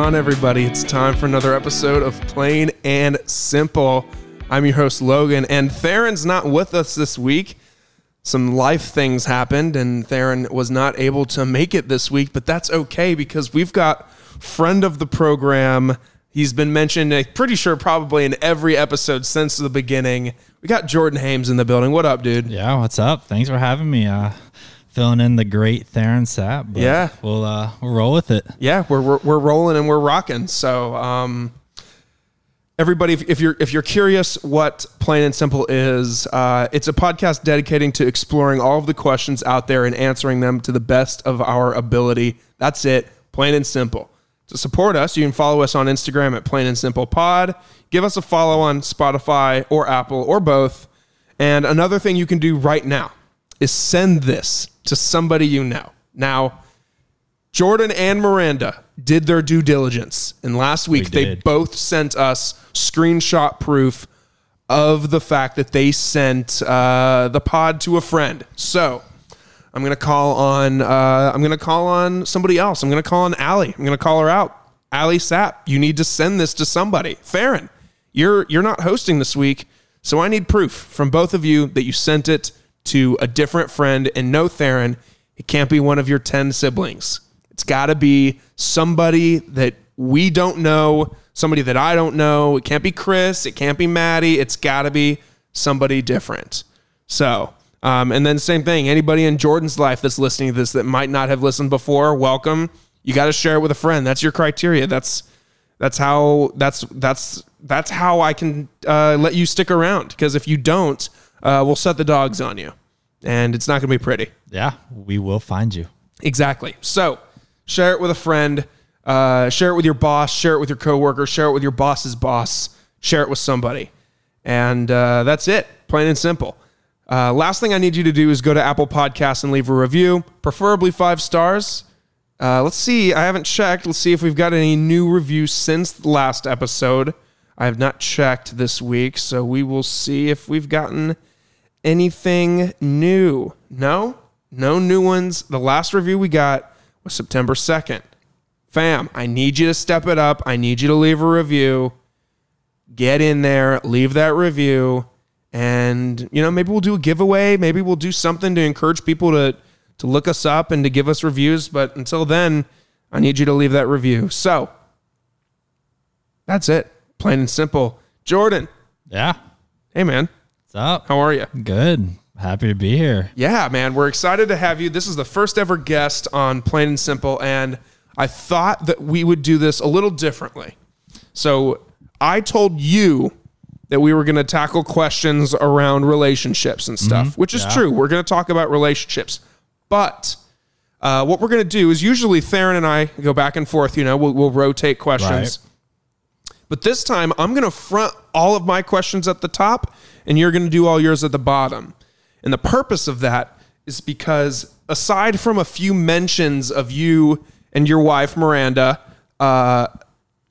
on, everybody? It's time for another episode of Plain and Simple. I'm your host, Logan, and Theron's not with us this week. Some life things happened, and Theron was not able to make it this week, but that's okay because we've got friend of the program. He's been mentioned, I'm pretty sure, probably in every episode since the beginning. We got Jordan Hames in the building. What up, dude? Yeah, what's up? Thanks for having me. Uh, filling in the great Theron Sapp. but Yeah. we'll uh, we'll roll with it. yeah, we're, we're, we're rolling and we're rocking. So, um, everybody, if, if you're if you're curious what Plain and Simple is, uh, it's a podcast dedicating to exploring all of the questions out there and answering them to the best of our ability. That's it, plain and simple. To support us, you can follow us on Instagram at Plain and Simple Pod. Give us a follow on Spotify or Apple or both. And another thing you can do right now is send this to somebody you know. Now, Jordan and Miranda did their due diligence. And last week, We they both sent us screenshot proof of the fact that they sent uh, the pod to a friend. So I'm gonna call on uh, I'm gonna call on somebody else. I'm gonna call on Allie. I'm gonna call her out. Allie Sapp, you need to send this to somebody. Theron, you're you're not hosting this week, so I need proof from both of you that you sent it to a different friend. And no, Theron, it can't be one of your ten siblings. It's got to be somebody that we don't know, somebody that I don't know. It can't be Chris. It can't be Maddie. It's got to be somebody different. So, um, and then same thing. Anybody in Jordan's life that's listening to this that might not have listened before, welcome. You got to share it with a friend. That's your criteria. That's that's how that's that's that's how I can uh, let you stick around. Because if you don't, uh, we'll set the dogs on you, and it's not going to be pretty. Yeah, we will find you. Exactly. So share it with a friend, uh, share it with your boss, share it with your coworker, share it with your boss's boss, share it with somebody. And uh, that's it, plain and simple. Uh, last thing I need you to do is go to Apple Podcasts and leave a review, preferably five stars. Uh, let's see. I haven't checked. Let's see if we've got any new reviews since the last episode. I have not checked this week, so we will see if we've gotten anything new. No, no new ones. The last review we got was September 2nd. Fam, I need you to step it up. I need you to leave a review. Get in there, leave that review, and you know maybe we'll do a giveaway. Maybe we'll do something to encourage people to to look us up and to give us reviews. But until then, I need you to leave that review. So that's it, plain and simple. Jordan, Yeah, hey man, what's up? how are you? Good. Happy to be here. Yeah, man, we're excited to have you. This is the first ever guest on Plain and Simple, and I thought that we would do this a little differently. So I told you that we were going to tackle questions around relationships and stuff, which is Yeah. true. We're going to talk about relationships, but uh, what we're going to do is usually Theron and I go back and forth. You know, we'll, we'll rotate questions. But this time, I'm going to front all of my questions at the top, and you're going to do all yours at the bottom. And the purpose of that is because aside from a few mentions of you and your wife Miranda uh,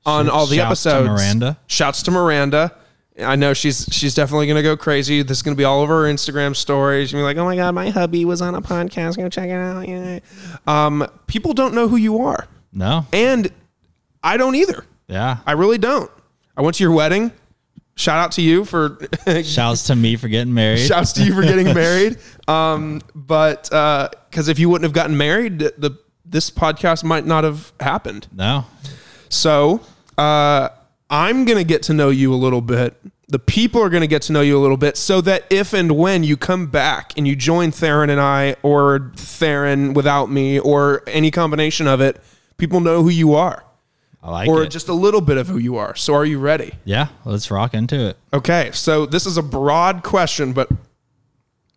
on all the Shouts to Miranda. shouts to Miranda. I know she's she's definitely going to go crazy. This is going to be all over her Instagram stories. You're like, oh my god, my hubby was on a podcast. Go check it out. Yeah. Um, people don't know who you are, No. and I don't either. Yeah. I really don't. I went to your wedding. Shout out to you for Shouts to me for getting married. shouts to you for getting married. Um, but because if you wouldn't have gotten married, the, the this podcast might not have happened. no. So uh, I'm gonna get to know you a little bit. The people are gonna get to know you a little bit, so that if and when you come back and you join Theron and I, or Theron without me, or any combination of it, people know who you are, I like or it. just a little bit of who you are. So are you ready? yeah, let's rock into it. Okay, so this is a broad question, but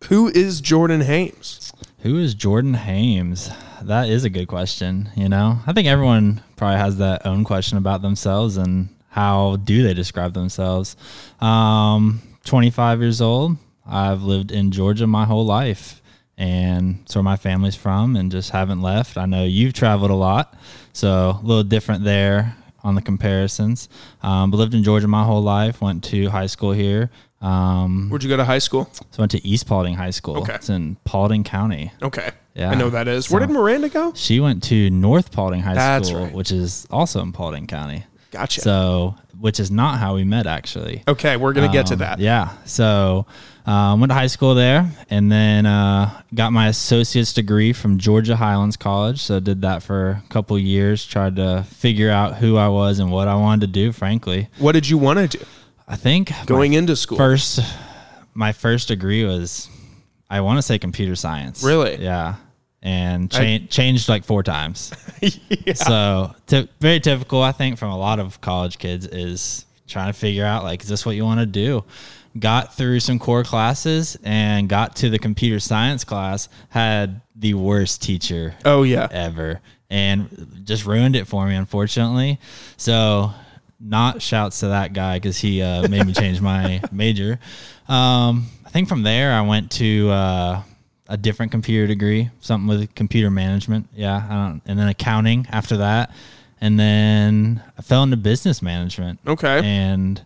who is Jordan Hames? Who is Jordan Hames? That is a good question. You know, I think everyone probably has that own question about themselves and how do they describe themselves. Um, 25 years old. I've lived in Georgia my whole life, and it's where my family's from, and just haven't left. I know you've traveled a lot, so a little different there on the comparisons. Um, but lived in Georgia my whole life. Went to high school here. Um, Where'd you go to high school? so I went to East Paulding High School. Okay. It's in Paulding County. Okay. Yeah. I know that is. Where So- did Miranda go? She went to North Paulding High That's School, right. which is also in Paulding County. Gotcha. So, which is not how we met actually. okay, we're gonna get to Um, that. Yeah. So, um, went to high school there, and then uh, got my associate's degree from Georgia Highlands College. So, did that for a couple years. Tried to figure out who I was and what I wanted to do. Frankly, What did you want to do I think going into school? first, my first degree was, I want to say computer science. Really? Yeah. And cha- changed like four times. So ty- very typical, I think, from a lot of college kids is trying to figure out like, is this what you want to do? Got through some core classes and got to the computer science class. Had the worst teacher Oh yeah. ever, and just ruined it for me, unfortunately. So. Not shouts to that guy because he uh, made me change my major. Um, I think from there I went to uh, a different computer degree, something with computer management. Yeah, I don't, and then accounting after that, and then I fell into business management. Okay. and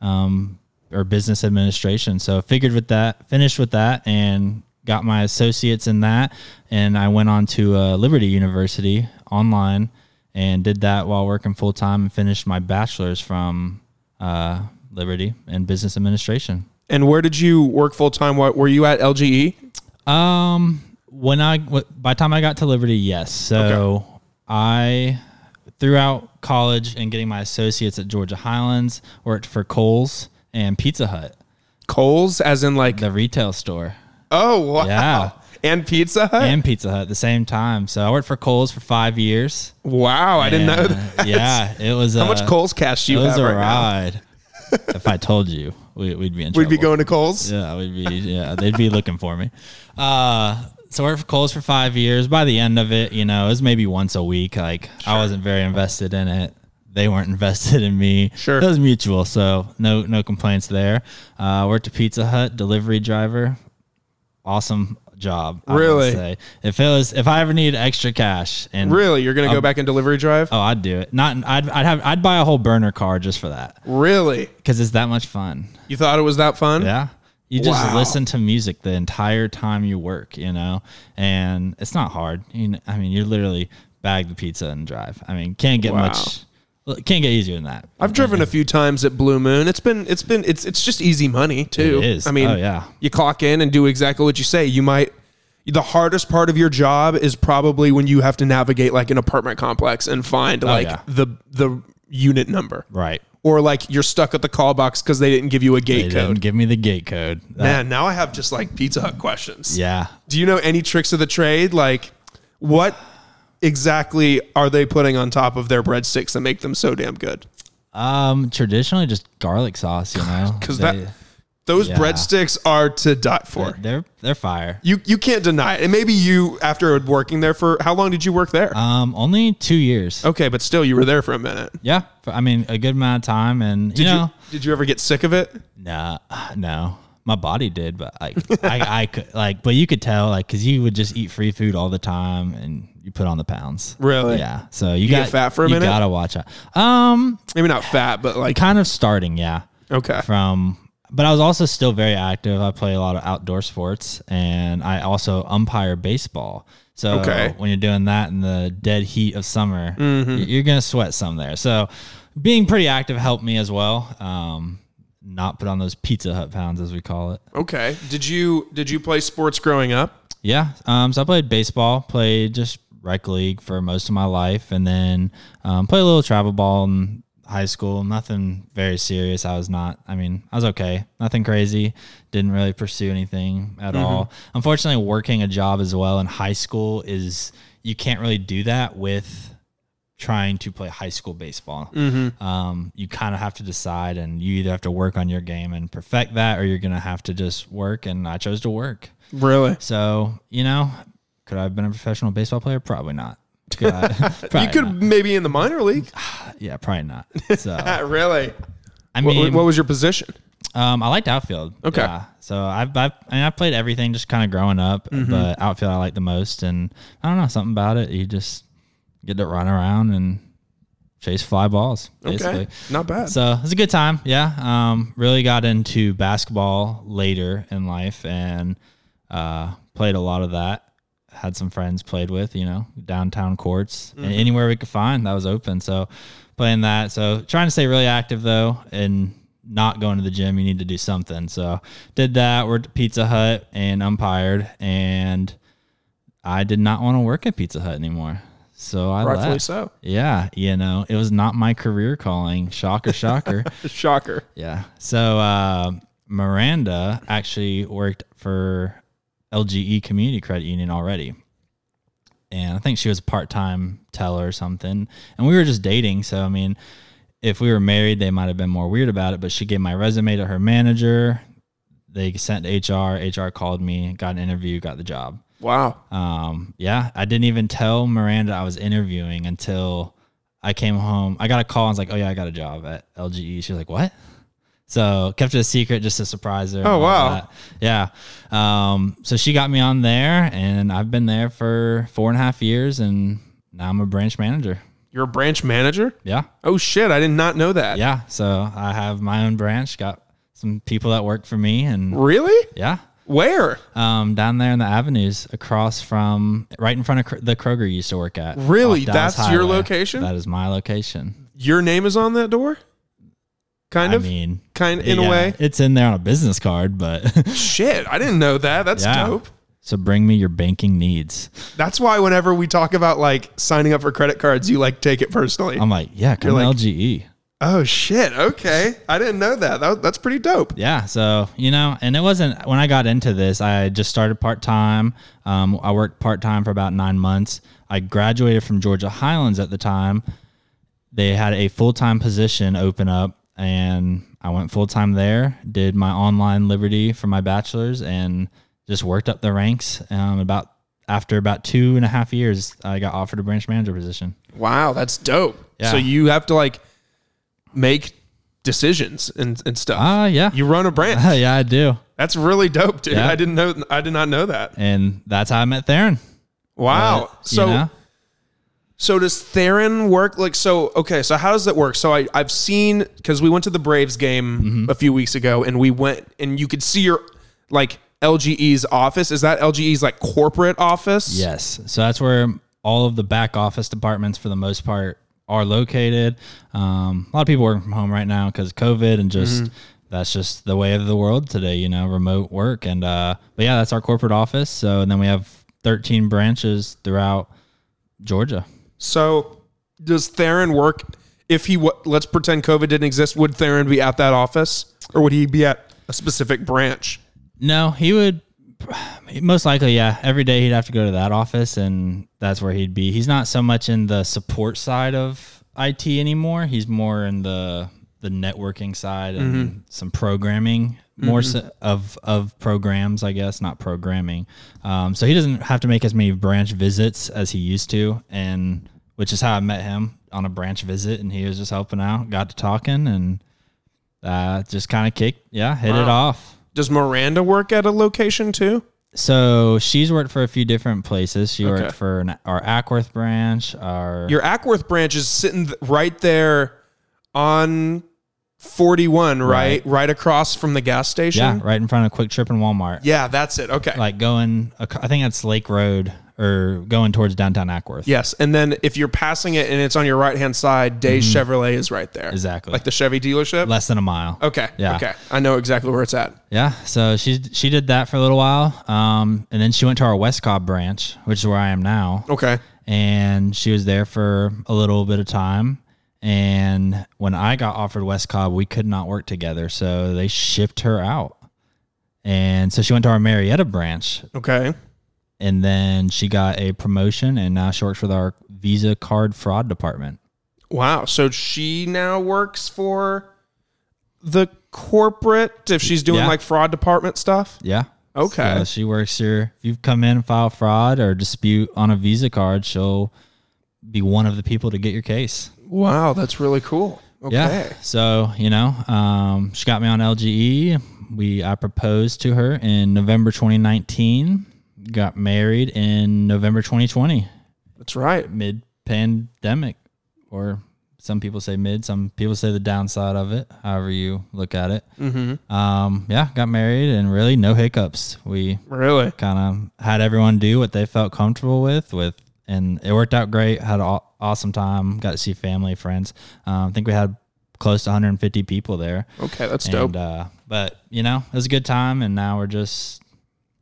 um, or business administration. So figured with that, finished with that, and got my associates in that, and I went on to uh, Liberty University online and did that while working full time and finished my bachelor's from uh, Liberty in business administration. And where did you work full time? What were you at LGE? Um, when I by the time I got to Liberty, yes. So I throughout college and getting my associates at Georgia Highlands worked for Kohl's and Pizza Hut, Kohl's, as in like the retail store, oh wow, Yeah. and Pizza Hut. and Pizza Hut at the same time. So I worked for Kohl's for five years. wow, I didn't know that. Yeah, it was. A how much Kohl's cash do It you was have a right ride. if I told you, we, we'd be in We'd be going to Kohl's. Yeah, we'd be. Yeah, they'd be looking for me. Uh, so I worked for Kohl's for five years. By the end of it, you know, it was maybe once a week. Like I wasn't very invested in it. They weren't invested in me. Sure. it was mutual. So no, no complaints there. Uh, worked at Pizza Hut, delivery driver. Awesome job. I Really? say. If it was, if I ever need extra cash, and Really, you're gonna go back and delivery drive? oh, I'd do it. Not, I'd, I'd have, I'd buy a whole burner car just for that Really? because it's that much fun. You thought it was that fun? Yeah. You just Wow. listen to music the entire time you work, you know, and it's not hard. You know, I mean, you literally bag the pizza and drive. I mean, can't get Wow. much, well, can't get easier than that. I've driven a few times at Blue Moon. It's been it's been it's it's just easy money too. It is. I mean, Oh, yeah. you clock in and do exactly what you say. You might the hardest part of your job is probably when you have to navigate like an apartment complex and find oh, like Oh, yeah. the the unit number. Right. Or like you're stuck at the call box because they didn't give you a They gate didn't code. give me the gate code. That- Man, now I have just like Pizza Hut questions. yeah. Do you know any tricks of the trade? Like, what exactly are they putting on top of their breadsticks that make them so damn good? Um, traditionally just garlic sauce, you know, because that- Those Yeah. breadsticks are to die for. they're they're fire. You you can't deny it. And maybe you after working there for how long did you work there? Um, only two years. okay, but still you were there for a minute. Yeah, I mean a good amount of time, and Did you you, know, did you ever get sick of it? Nah, no. My body did, but like I, I could like, but you could tell like because you would just eat free food all the time and you put on the pounds. Really? Yeah. So you, get got fat for a you minute? gotta watch out. Um, Maybe not fat, but like kind of starting, yeah. okay. From, but I was also still very active. I play a lot of outdoor sports, and I also umpire baseball. So Okay. when you're doing that in the dead heat of summer, Mm-hmm. you're gonna sweat some there. So being pretty active helped me as well. Um, not put on those Pizza Hut pounds as we call it. Okay. Did you did you play sports growing up? Yeah. Um, so I played baseball, played just rec league for most of my life, and then um, played a little travel ball in high school. Nothing very serious. I was not. I mean, I was okay. Nothing crazy. Didn't really pursue anything at all. Unfortunately, working a job as well in high school is you can't really do that with trying to play high school baseball. Um, you kind of have to decide, and you either have to work on your game and perfect that, or you're gonna have to just work. And I chose to work. Really? So, you know, could I have been a professional baseball player? Probably not. Could I? Probably you could not. maybe in the minor league. Yeah, probably not. So, really? I What, mean, what was your position? um, I liked outfield. Okay. Yeah. So I've, I've, I mean, I played everything just kind of growing up, Mm-hmm. but outfield I like the most. And I don't know, something about it. You just get to run around and chase fly balls, basically. Okay, not bad. So it was a good time. Yeah. Um, really got into basketball later in life and uh, played a lot of that. Had some friends played with, you know, downtown courts and anywhere we could find that was open. So playing that. So trying to stay really active though and not going to the gym. You need to do something. So did that. Worked at Pizza Hut and umpired. And I did not want to work at Pizza Hut anymore. So I Rightfully left. so. Yeah, you know, it was not my career calling. Shocker, shocker. Shocker. yeah. So uh, Miranda actually worked for LGE Community Credit Union already. And I think she was a part time teller or something. And we were just dating. So, I mean, if we were married, they might have been more weird about it. But she gave my resume to her manager. They sent HR. HR called me, got an interview, got the job. Wow. Um, yeah, I didn't even tell Miranda I was interviewing until I came home. I got a call and I was like, "Oh yeah, I got a job at LGE." She was like, "What?" So kept it a secret just to surprise her. Oh, wow. that. Yeah. Um, so she got me on there, and I've been there for four and a half years, and now I'm a branch manager. You're a branch manager? Yeah, Oh shit, I did not know that. yeah. So I have my own branch. Got some people that work for me, and Really? yeah. Where? Um, down there in the avenues across from right in front of Kro- the Kroger you used to work at. Really? That's your location? That is my location. Your name is on that door? Kind I of? mean, kind in yeah, a way? it's in there on a business card, but Shit, I didn't know that. That's yeah. dope. So bring me your banking needs. That's why whenever we talk about like signing up for credit cards, you like take it personally. I'm like, yeah, come You're like- LGE. oh shit. Okay. I didn't know that. that. That's pretty dope. Yeah, so you know, and it wasn't when I got into this. I just started part time. Um, I worked part time for about nine months. I graduated from Georgia Highlands at the time. They had a full time position open up, and I went full time there. Did my online Liberty for my bachelor's, and just worked up the ranks. Um, about after about two and a half years, I got offered a branch manager position. Wow, that's dope. Yeah. So you have to like make decisions and, and stuff. Ah, yeah, you run a branch. yeah, I do, That's really dope, dude. Yeah. I didn't know I did not know that. and that's how I met Theron. Wow. Uh, you so know? So does Theron work like so? Okay, so how does that work? So I I've seen because we went to the Braves game Mm-hmm. a few weeks ago, and we went and you could see your like LGE's office. Is that LGE's like corporate office? Yes. So that's where all of the back office departments, for the most part, are located. Um, a lot of people working from home right now because COVID and just that's just the way of the world today. You know, remote work and uh, but yeah, that's our corporate office. So and then we have 13 branches throughout Georgia. So does Theron work? If he wa- let's pretend COVID didn't exist, would Theron be at that office, or would he be at a specific branch? No, he would most likely, yeah. Every day he'd have to go to that office, and that's where he'd be. He's not so much in the support side of IT anymore. He's more in the the networking side and some programming, more so of of programs, I guess, not programming. Um, so he doesn't have to make as many branch visits as he used to, and which is how I met him on a branch visit, and he was just helping out. Got to talking, and uh, just kind of kicked, yeah, hit it off. Does Miranda work at a location too? So she's worked for a few different places. She Okay. worked for an, our Acworth branch, our Your Acworth branch is sitting right there on 41, right? Right. Right across from the gas station. yeah, right in front of QuikTrip and Walmart. Yeah, that's it. Okay. Like going, I think that's Lake Road or going towards downtown Acworth. yes. And then if you're passing it and it's on your right hand side, Day Chevrolet is right there. Mm-hmm. Exactly. Like the Chevy dealership. Less than a mile. okay. Yeah. Okay. I know exactly where it's at. Yeah. So she she did that for a little while, um, and then she went to our West Cobb branch, which is where I am now. Okay. and she was there for a little bit of time. And when I got offered West Cobb, we could not work together, so they shipped her out. And so she went to our Marietta branch, Okay. and then she got a promotion, and now she works with our Visa card fraud department. Wow. So she now works for the corporate if she's doing Yeah. like fraud department stuff. Yeah. Okay. So she works here. If you've come in and file fraud or dispute on a Visa card, she'll be one of the people to get your case. Wow. That's really cool. Okay. Yeah. So you know, um, she got me on LGE. We I proposed to her in November 2019. Got married in November 2020, That's right. mid pandemic or some people say mid, some people say the downside of it. However you look at it. Mm-hmm. Um, yeah, got married and really no hiccups. We Really? kind of had everyone do what they felt comfortable with with and it worked out great had an awesome time got to see family friends um, i think we had close to 150 people there Okay, that's and, dope. uh, but you know it was a good time and now we're just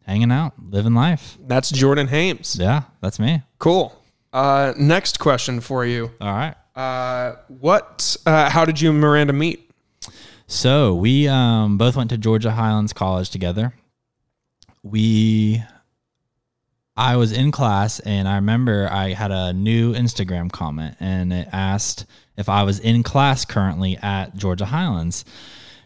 hanging out living life That's Jordan Hames. yeah that's me Cool. Uh, next question for you. all right Uh, what? Uh, how did you and Miranda meet? So we um, both went to Georgia Highlands College together. We, I was in class and I remember I had a new Instagram comment and it asked if I was in class currently at Georgia Highlands,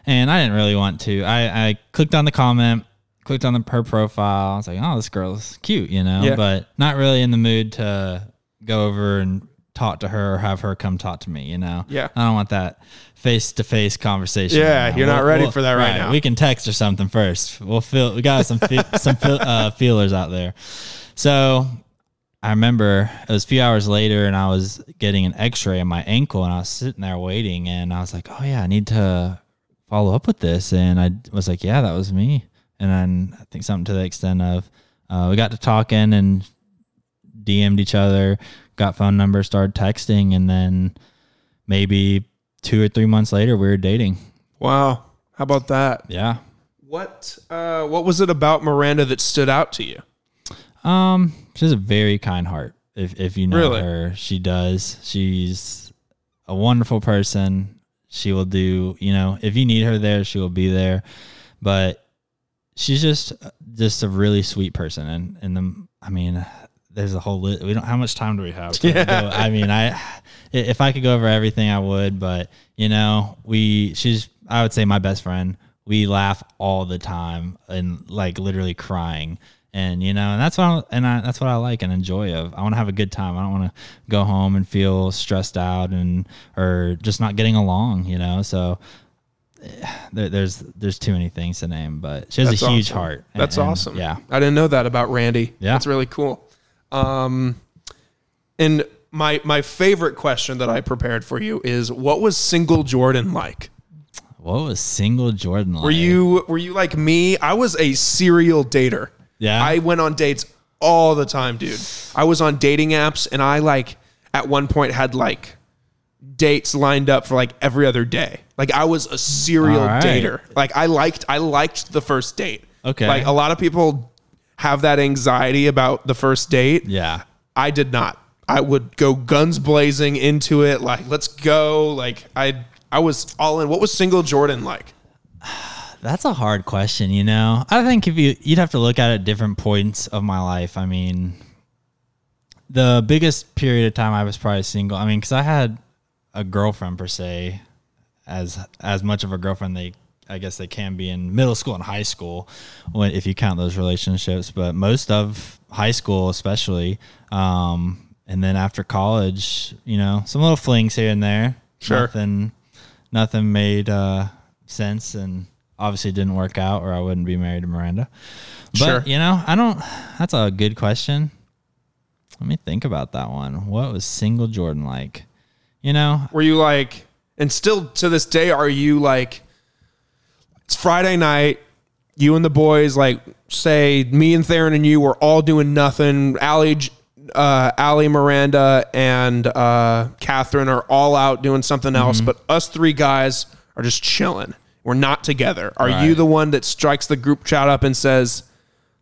and I didn't really want to. I, I clicked on the comment, clicked on the her profile. I was like, oh, this girl's cute, you know, Yeah. but not really in the mood to go over and talk to her or have her come talk to me, you know. Yeah. I don't want that face to face conversation. Yeah, right you're not ready for that right now. We can text or something first. We'll feel we got some fe- some feel, uh, feelers out there. So I remember it was a few hours later, and I was getting an X-ray on my ankle, and I was sitting there waiting, and I was like, "Oh yeah, I need to follow up with this," and I was like, "Yeah, that was me," and then I think something to the extent of uh, we got to talking and DM'd each other, got phone numbers, started texting, and then maybe two or three months later, we were dating. Wow. How about that? Yeah. What? Uh, what was it about Miranda that stood out to you? Um, she has a very kind heart. If if you know Really? her, she does. She's a wonderful person. She will do, you know, if you need her there, she will be there. But she's just just a really sweet person and and the I mean, there's a whole list. We don't how much time do we have? Yeah. go? I mean, I if I could go over everything I would, but you know, we she's I would say my best friend. We laugh all the time and like literally crying. And you know, and that's what I, and I, that's what I like and enjoy of. I want to have a good time. I don't want to go home and feel stressed out and or just not getting along. You know, so eh, there, there's there's too many things to name, but she has That's a huge awesome. heart. and- That's and, awesome. Yeah, I didn't know that about Randy. Yeah. That's really cool. Um, and my my favorite question that I prepared for you is what was single Jordan like? what was single Jordan like? Were you were you like me? I was a serial dater. Yeah. I went on dates all the time, dude. I was on dating apps and I like at one point had like dates lined up for like every other day. Like I was a serial All right. dater. Like I liked I liked the first date. Okay. Like a lot of people have that anxiety about the first date. Yeah. I did not. I would go guns blazing into it. Like, let's go. Like, I I was all in. What was single Jordan like? That's a hard question, you know. I think if you you'd have to look at it at different points of my life. I mean, the biggest period of time I was probably single. I mean, because I had a girlfriend per se, as as much of a girlfriend they I guess they can be in middle school and high school, when if you count those relationships. But most of high school, especially, um, and then after college, you know, some little flings here and there. Sure. Nothing, nothing made uh, sense, and obviously didn't work out, or I wouldn't be married to Miranda. But Sure. you know, I don't. That's a good question. Let me think about that one. What was single Jordan like? You know, Were you like, and still to this day, are you like, it's Friday night, you and the boys, like, say, me and Theron and you were all doing nothing. Allie, uh, Allie, Miranda, and uh, Catherine are all out doing something else, Mm-hmm. but us three guys are just chilling. We're not together. Are you the one that strikes the group chat up and says,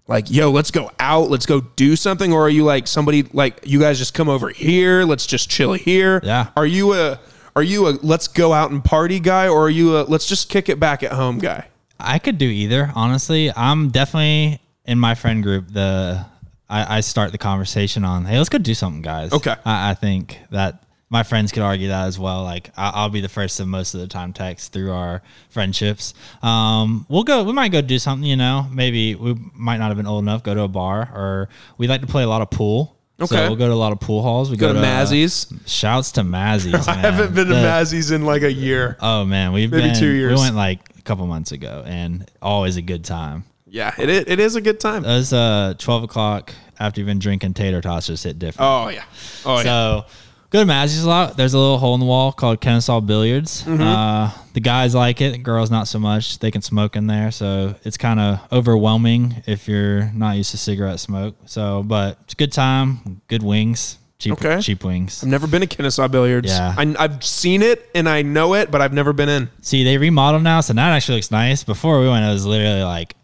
like, yo, let's go out, let's go do something? Or are you like somebody like you guys just come over here, let's just chill here? Yeah. Are you a are you a let's go out and party guy or are you a let's just kick it back at home guy? I could do either. Honestly, I'm definitely in my friend group. The I, I start the conversation on, hey, let's go do something, guys. Okay. I, I think that my friends could argue that as well. Like I, I'll be the first to most of the time text through our friendships. Um, we'll go. We might go do something. You know, maybe we might not have been old enough. Go to a bar, or we like to play a lot of pool. Okay. So we'll go to a lot of pool halls. We Go go, to to Mazzies. Shouts to Mazzies. I haven't been to The- Mazzies in like a year. Oh man, we've Maybe been two years. We went like a couple months ago, and always a good time. Yeah, it is, it is a good time. Those uh twelve o'clock after you've been drinking tater tots just hit different. oh yeah. Oh yeah. so Go to Mazzy's a lot. There's a little hole in the wall called Kennesaw Billiards. Mm-hmm. Uh, the guys like it. The girls not so much. They can smoke in there, so it's kind of overwhelming if you're not used to cigarette smoke. So, but it's a good time. Good wings. Cheap, Okay. cheap wings. I've never been to Kennesaw Billiards. Yeah. I, I've seen it and I know it, but I've never been in. See, they remodeled now, so now it actually looks nice. Before we went, it was literally like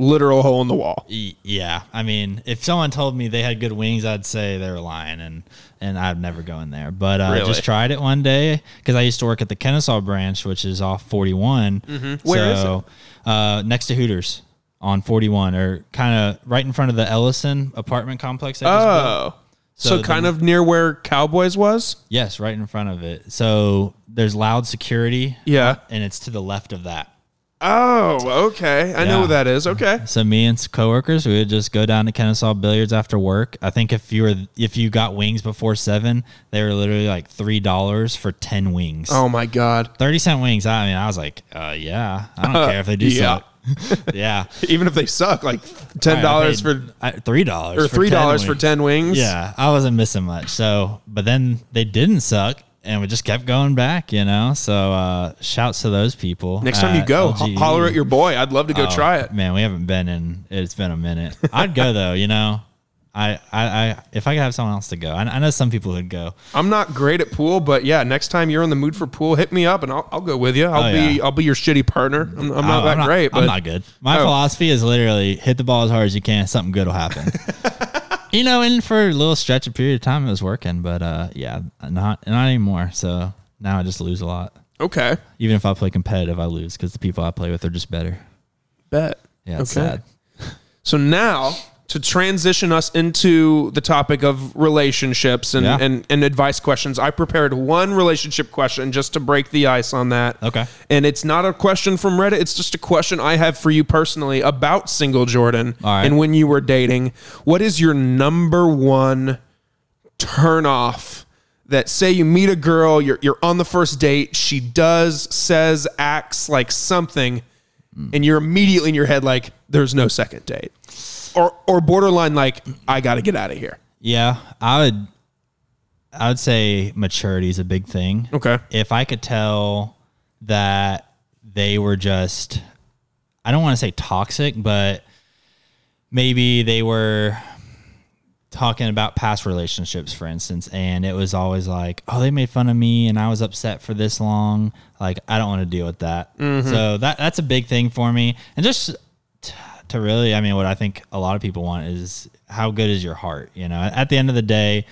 Literal hole in the wall. Yeah, I mean, if someone told me they had good wings, I'd say they were lying, and and I'd never go in there. But uh, Really? just tried it one day because I used to work at the Kennesaw branch, which is off Forty One. Mm-hmm. Where is so, Uh, next to Hooters on Forty One, or kind of right in front of the Ellison apartment complex. They just built. Oh. So, So kind of near where Cowboys was? Yes, right in front of it. So there's loud security. Yeah. and it's to the left of that. Oh, okay. I know Yeah. who that is. Okay. So me and coworkers, we would just go down to Kennesaw Billiards after work. I think if you were if you got wings before seven, they were literally like three dollars for ten wings. Oh my God. Thirty cent wings. I mean, I was like, uh, yeah, I don't care if they do Yeah. suck. yeah, Even if they suck, like ten dollars for three dollars or three dollars for ten wings. Yeah, I wasn't missing much. So, but then they didn't suck. And we just kept going back, you know. So, uh, shouts to those people. Next time you go, ho- holler at your boy. I'd love to go Oh, try it. Man, we haven't been in. It's been a minute. I'd go though. You know, I, I, I if I could have someone else to go, I, I know some people would go. I'm not great at pool, but yeah, next time you're in the mood for pool, hit me up and I'll, I'll go with you. I'll Oh, be yeah. I'll be your shitty partner. I'm, I'm not I- that great, but I'm not good. My Oh. philosophy is literally hit the ball as hard as you can. Something good will happen. you know, and for a little stretch of period of time, it was working, but uh, yeah, not not anymore. So now I just lose a lot. okay. Even if I play competitive, I lose because the people I play with are just better. Bet. Yeah, it's Okay. sad. So now to transition us into the topic of relationships and, Yeah. and, and advice questions, I prepared one relationship question just to break the ice on that. Okay. And it's not a question from Reddit. It's just a question I have for you personally about single Jordan right. and when you were dating. What is your number one turn off that say you meet a girl, you're, you're on the first date, she does, says, acts like something, and you're immediately in your head like, there's no second date. Or, or borderline like, I got to get out of here. Yeah, I would. I would say maturity is a big thing. Okay. If I could tell that they were just, I don't want to say toxic, but maybe they were talking about past relationships, for instance, and it was always like, oh, they made fun of me and I was upset for this long. Like, I don't want to deal with that. Mm-hmm. So that that's a big thing for me. And just to really, I mean, what I think a lot of people want is how good is your heart? You know, at the end of the day,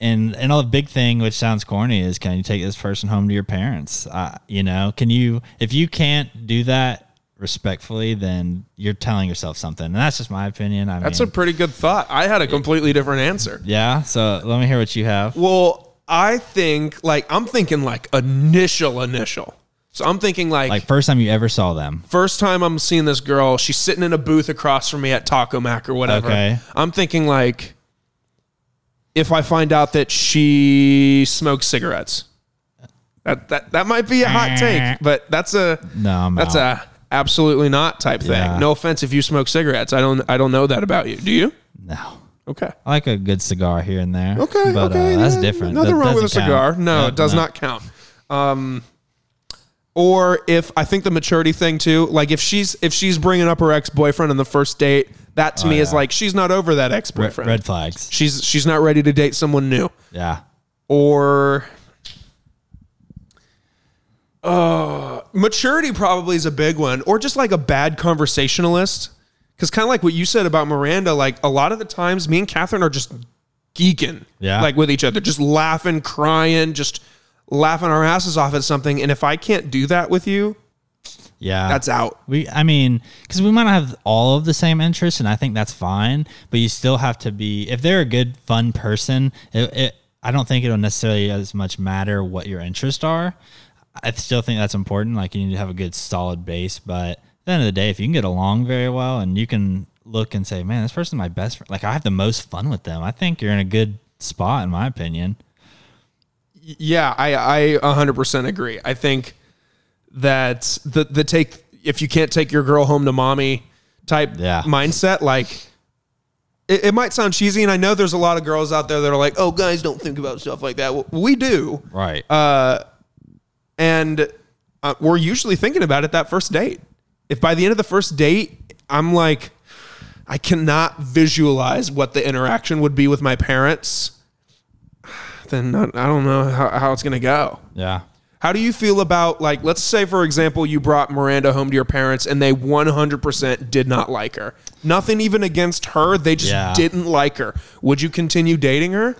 and and a big thing which sounds corny is can you take this person home to your parents? Uh, you know, can you if you can't do that respectfully, then you're telling yourself something, and that's just my opinion. I That's a pretty good thought. I had a completely different answer. yeah. So let me hear what you have. Well, I think like I'm thinking like initial initial. So I'm thinking like, Like first time you ever saw them. first time I'm seeing this girl, she's sitting in a booth across from me at Taco Mac or whatever. Okay. I'm thinking like if I find out that she smokes cigarettes. That that that might be a hot take, but that's a No, I'm that's out. a absolutely not type thing. Yeah. No offense if you smoke cigarettes. I don't I don't know that about you. Do you? no. Okay. I like a good cigar here and there. Okay, but okay, uh, that's yeah, different. Nothing That wrong with a doesn't cigar. count. No, it does no. not count. Um, or if I think the maturity thing too, like if she's if she's bringing up her ex boyfriend on the first date, that to me is Oh, like she's not over that ex Red, boyfriend. red flags. She's she's not ready to date someone new. Yeah. Or uh, maturity probably is a big one, or just like a bad conversationalist. Because kind of like what you said about Miranda, like a lot of the times, me and Catherine are just geeking, Yeah. like with each other, just laughing, crying, just laughing our asses off at something. And if I can't do that with you, Yeah. that's out. We, I mean, because we might not have all of the same interests, and I think that's fine. But you still have to be, if they're a good, fun person, it, it, I don't think it'll necessarily as much matter what your interests are. I still think that's important. Like you need to have a good, solid base. But at the end of the day, if you can get along very well, and you can look and say, "Man, this person's my best friend," like I have the most fun with them. I think you're in a good spot, in my opinion. Yeah, I I 100% agree. I think that the the take if you can't take your girl home to mommy type Yeah. mindset like it, it might sound cheesy, and I know there's a lot of girls out there that are like, "Oh, guys don't think about stuff like that." Well, we do, Right. uh, and uh, we're usually thinking about it that first date. If by the end of the first date, I'm like, I cannot visualize what the interaction would be with my parents, then I, I don't know how, how it's gonna go. yeah. How do you feel about like let's say for example you brought Miranda home to your parents and they 100% did not like her. Nothing even against her, they just Yeah. didn't like her. Would you continue dating her?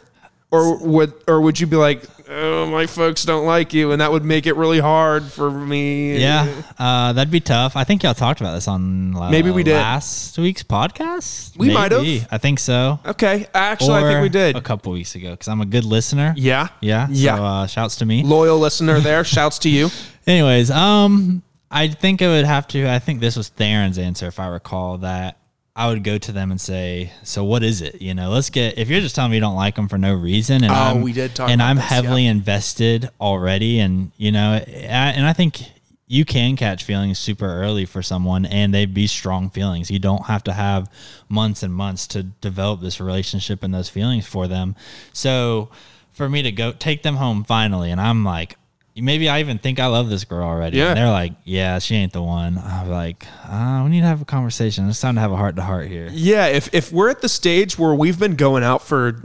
Or would or would you be like, "Oh, my folks don't like you," and that would make it really hard for me? Yeah, uh, that'd be tough. I think y'all talked about this on la- Maybe we did. last week's podcast. We might have. I think so. Okay. Actually, I think we did. a couple weeks ago because I'm a good listener. Yeah. yeah, Yeah. So uh, shouts to me. Loyal listener there. Shouts to you. Anyways, um, I think I would have to. I think this was Theron's answer, if I recall. That I would go to them and say, "So what is it? You know, let's get. If you're just telling me you don't like them for no reason, and Oh, I'm, we did talk and I'm this, heavily invested already, and you know, I, and I think." You can catch feelings super early for someone and they be strong feelings. You don't have to have months and months to develop this relationship and those feelings for them. So for me to go take them home finally, and I'm like, maybe I even think I love this girl already. Yeah. And they're like, yeah, she ain't the one. I'm like, uh, we need to have a conversation. It's time to have a heart to heart here. Yeah, if if we're at the stage where we've been going out for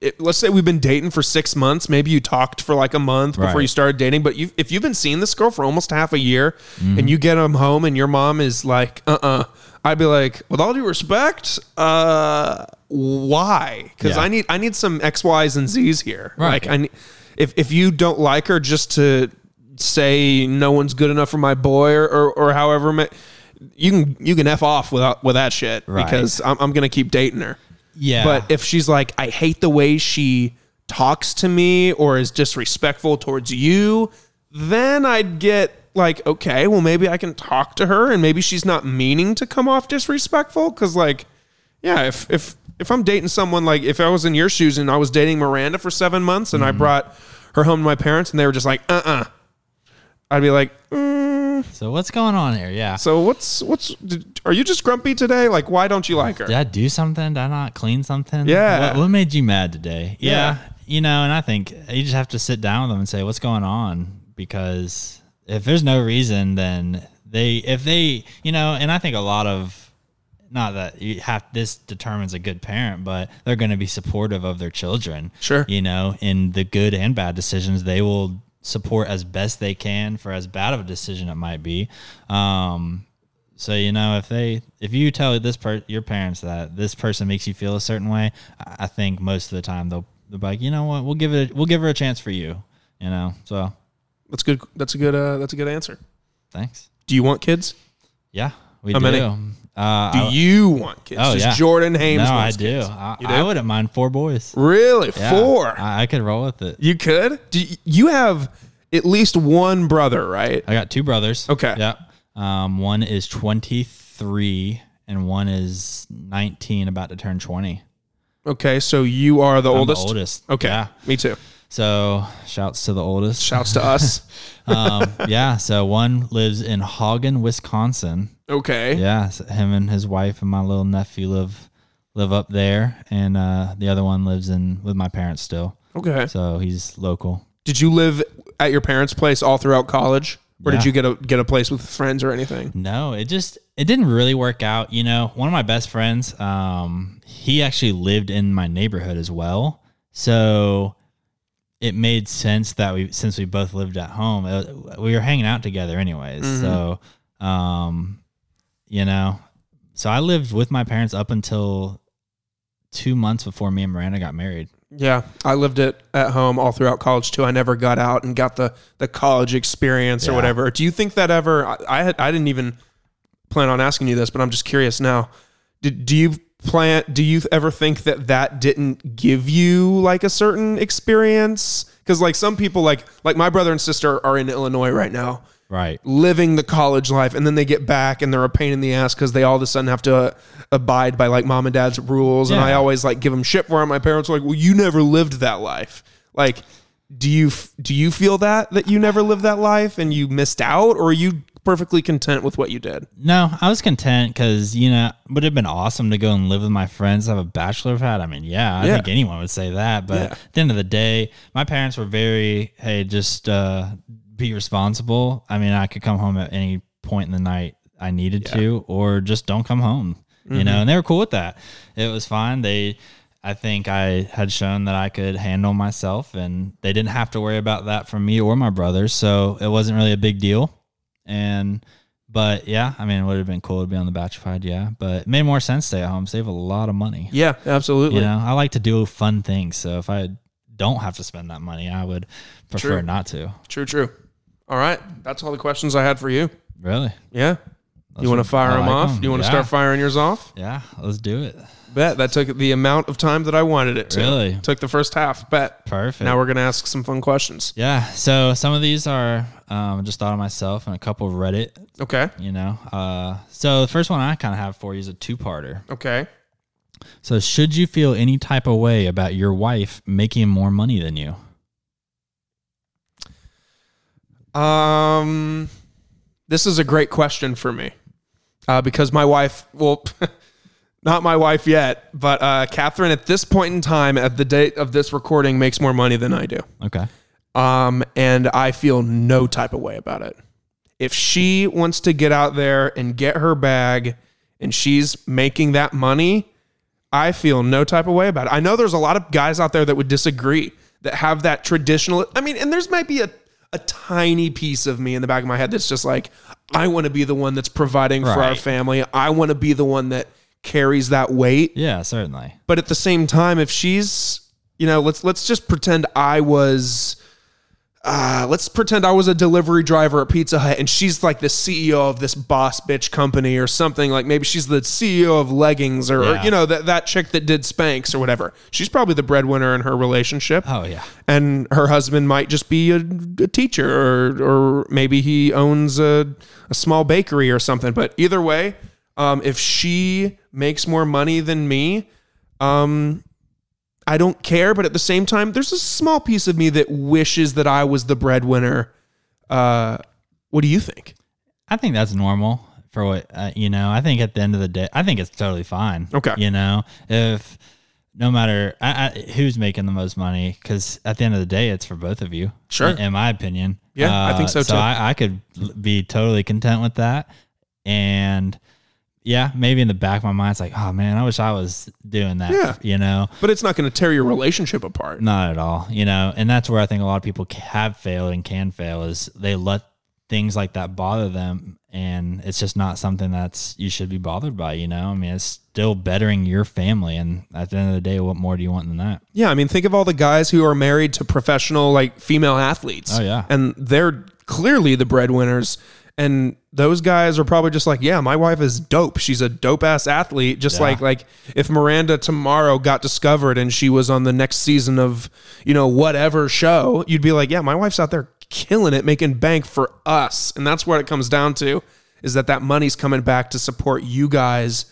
it, let's say we've been dating for six months, maybe you talked for like a month before Right. you started dating, but you if you've been seeing this girl for almost half a year Mm-hmm. and you get them home and your mom is like, uh uh I'd be like, with all due respect, uh, why? Because Yeah. I need I need some X, Y's, and Z's here. Right. Like I need, if if you don't like her just to say no one's good enough for my boy or or, or however you can you can f off without with that shit Right. because I'm, I'm gonna keep dating her. Yeah. But if she's like, I hate the way she talks to me or is disrespectful towards you, then I'd get like, okay, well, maybe I can talk to her and maybe she's not meaning to come off disrespectful. Cause, like, yeah, if, if, if I'm dating someone like if I was in your shoes and I was dating Miranda for seven months and I mm-hmm. brought her home to my parents and they were just like, uh uh I'd be like, mm, so what's going on here? Yeah. so what's, what's, did, are you just grumpy today? Like, why don't you like her? Did I do something? Did I not clean something? Yeah. What, what made you mad today? Yeah. Yeah. You know, and I think you just have to sit down with them and say, what's going on? Because if there's no reason, then they, if they, you know, and I think a lot of, not that you have this determines a good parent, but they're going to be supportive of their children. Sure. You know, in the good and bad decisions, they will support as best they can for as bad of a decision it might be. Um, so you know, if they, if you tell this per your parents that this person makes you feel a certain way, I think most of the time they'll they'll be like, you know what, we'll give it, we'll give her a chance for you. You know, so That's good. That's a good, uh, that's a good answer. thanks. Do you want kids? Yeah, we How do. many? Uh, Do I- you want kids? Oh Just yeah, Jordan Hames. No, I do. I, do? I wouldn't mind four boys. Really? Yeah, Four? I, I could roll with it. you could? Do you, you have at least one brother, right? I got two brothers. Okay. Yeah. Um, one is 23 and one is 19, about to turn 20. Okay, so you are the I'm oldest. the oldest. Okay, Yeah. me too. So shouts to the oldest. Shouts to us. um, yeah. So one lives in Hagen, Wisconsin. Okay. Yeah. So him and his wife and my little nephew live live up there, and uh, the other one lives in with my parents still. Okay. So he's local. Did you live at your parents' place all throughout college, or did you get a get a place with friends or anything? No, it just it didn't really work out. You know, one of my best friends, um, he actually lived in my neighborhood as well, so it made sense that we since we both lived at home, it, we were hanging out together anyways. So, um, you know, so I lived with my parents up until two months before me and Miranda got married. Yeah, I lived it at home all throughout college too. I never got out and got the the college experience or whatever. Do you think that ever? I, I had I didn't even plan on asking you this, but I'm just curious now. Did, do you plan? Do you ever think that that didn't give you like a certain experience? Because like some people, like like my brother and sister are in Illinois right now, Right. living the college life, and then they get back and they're a pain in the ass because they all of a sudden have to uh, abide by like mom and dad's rules. And I always like give them shit for it. My parents are like, "Well, you never lived that life." Like, do you f- do you feel that that you never lived that life and you missed out, or are you perfectly content with what you did? No, I was content because you know would have been awesome to go and live with my friends, have a bachelor pad. I mean, yeah, I Yeah. think anyone would say that. But Yeah. at the end of the day, my parents were very, hey, just uh, be responsible. I mean, I could come home at any point in the night I needed to, or just don't come home. You Mm-hmm. know, and they were cool with that. It was fine. They. I think I had shown that I could handle myself, and they didn't have to worry about that from me or my brothers. So it wasn't really a big deal. And but yeah, I mean, it would have been cool to be on the pad, yeah. But it made more sense to stay at home, save a lot of money. Yeah, absolutely. You know, I like to do fun things. So if I don't have to spend that money, I would prefer True. not to. True, true. All right. That's all the questions I had for you. Really? Yeah. Those you want to fire them like off? 'em. Do you want to Yeah. start firing yours off? Yeah, let's do it. Bet. That took the amount of time that I wanted it to. Really? Took the first half. Bet. Perfect. Now we're going to ask some fun questions. yeah. So some of these are um, I just thought of myself and a couple of Reddit. Okay. You know, uh, so the first one I kind of have for you is a two-parter. Okay. So should you feel any type of way about your wife making more money than you? Um, this is a great question for me uh, because my wife, well, not my wife yet, but uh, Catherine at this point in time, at the date of this recording, makes more money than I do. Okay. Um, and I feel no type of way about it. If she wants to get out there and get her bag and she's making that money, I feel no type of way about it. I know there's a lot of guys out there that would disagree that have that traditional. I mean, and there's might be a, a tiny piece of me in the back of my head that's just like, I want to be the one that's providing for our Right. family. I want to be the one that carries that weight Yeah, certainly. but at the same time if she's you know let's let's just pretend i was uh, let's pretend I was a delivery driver at Pizza Hut and she's like the CEO of this boss bitch company or something. Like maybe she's the CEO of leggings or, or, you know, that, that chick that did Spanx or whatever. She's probably the breadwinner in her relationship. Oh yeah. And her husband might just be a, a teacher or, or maybe he owns a, a small bakery or something. But either way, um, if she makes more money than me, um, I don't care, but at the same time, there's a small piece of me that wishes that I was the breadwinner. Uh, what do you think? I think that's normal for what uh, you know. I think at the end of the day, I think it's totally fine. Okay. You know, if no matter I, I, who's making the most money, because at the end of the day, it's for both of you. Sure. In, in my opinion. Yeah, I think so, So too. I, I could be totally content with that, and yeah, maybe in the back of my mind, it's like, oh man, I wish I was doing that. Yeah. You know. But it's not going to tear your relationship apart. Not at all. You know, and that's where I think a lot of people have failed and can fail is they let things like that bother them and it's just not something that's you should be bothered by, you know? I mean, it's still bettering your family and at the end of the day, what more do you want than that? Yeah, I mean, think of all the guys who are married to professional, like female athletes. Oh, yeah. and they're clearly the breadwinners. And those guys are probably just like, yeah, my wife is dope. She's a dope ass athlete. Just Yeah. like like if Miranda tomorrow got discovered and she was on the next season of you know whatever show, you'd be like, yeah, my wife's out there killing it, making bank for us. And that's what it comes down to is that that money's coming back to support you guys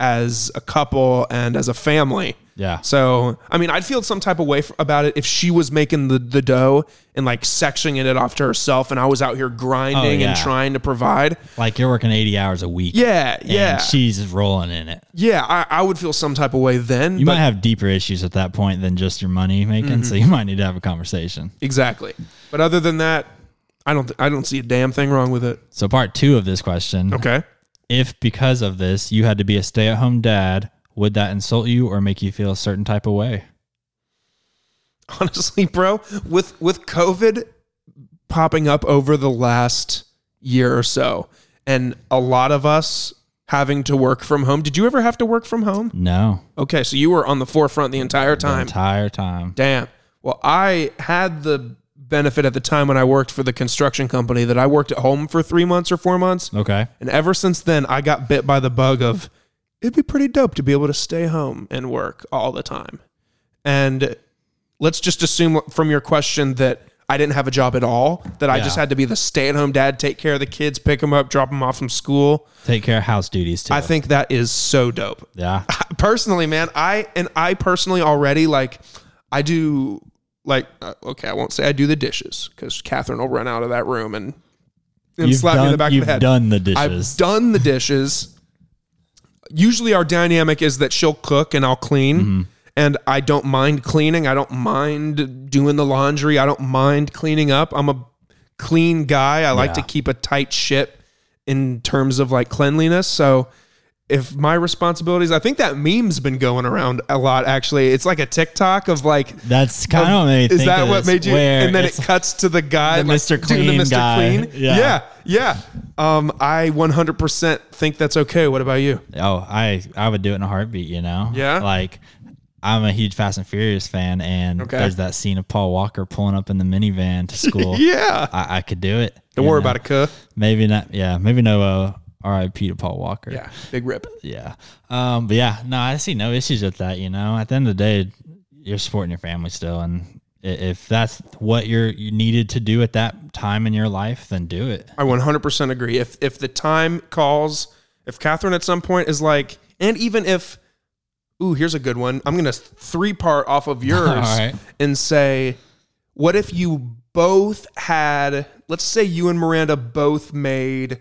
as a couple and as a family. Yeah. So, I mean, I'd feel some type of way f- about it if she was making the, the dough and like sectioning it off to herself, and I was out here grinding yeah. and trying to provide. Like you're working 80 hours a week. Yeah, and yeah, she's rolling in it. yeah. I, I would feel some type of way then. You might have deeper issues at that point than just your money making, so mm-hmm. you might need to have a conversation. exactly. But other than that, I don't. Th- I don't see a damn thing wrong with it. So, part two of this question Okay. If because of this you had to be a stay at home dad, would that insult you or make you feel a certain type of way? honestly, bro, with with COVID popping up over the last year or so, and a lot of us having to work from home. Did you ever have to work from home? No. Okay, so you were on the forefront the entire The time. entire time. Damn. Well, I had the benefit at the time when I worked for the construction company that I worked at home for three months or four months. Okay. And ever since then, I got bit by the bug of it'd be pretty dope to be able to stay home and work all the time. And let's just assume from your question that I didn't have a job at all, that I Yeah. just had to be the stay at home dad, take care of the kids, pick them up, drop them off from school. Take care of house duties too. I think that is so dope. yeah. personally, man, I and I personally already like I do like uh, okay, I won't say I do the dishes because Catherine will run out of that room and and You've slap me in the back of the head. you've the head. done the dishes. I've done the dishes. Usually, our dynamic is that she'll cook and I'll clean, Mm-hmm. and I don't mind cleaning. I don't mind doing the laundry. I don't mind cleaning up. I'm a clean guy. I like Yeah. to keep a tight ship in terms of like cleanliness. So. If my responsibilities, I think that meme's been going around a lot. Actually, it's like a TikTok of like That's kind of what made is that what made you? And then it cuts to the guy, The like, Mr. Clean the Mr. guy. Clean. Yeah. yeah, yeah. Um, I 100% think that's okay. What about you? Oh, I I would do it in a heartbeat. You know. Yeah? Like. I'm a huge Fast and Furious fan, and Okay. there's that scene of Paul Walker pulling up in the minivan to school. Yeah. I, I could do it. Don't worry know? about it, cuh. Maybe not. Yeah, maybe no. Uh, R.I.P. to Paul Walker. Yeah, big rip. Yeah. Um, but yeah, no, I see no issues with that. You know, at the end of the day, you're supporting your family still, and if that's what you're you needed to do at that time in your life, then do it. I 100% agree. If if the time calls, if Catherine at some point is like, and even if, ooh, here's a good one. I'm gonna three part off of yours right. and say, what if you both had, let's say you and Miranda both made,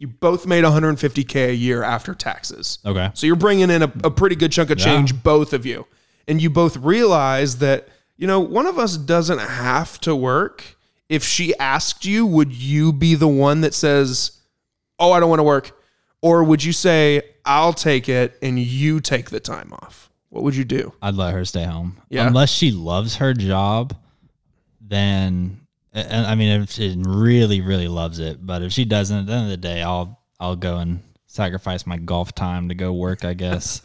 you both made 150k a year after taxes. Okay. So you're bringing in a, a pretty good chunk of Yeah. change, both of you. And you both realize that, you know, one of us doesn't have to work. If she asked you, would you be the one that says, Oh, I don't want to work? Or would you say, I'll take it and you take the time off? What would you do? I'd let her stay home. Yeah. Unless she loves her job, then and I mean if she really, really loves it. But if she doesn't, at the end of the day, I'll I'll go and sacrifice my golf time to go work, I guess.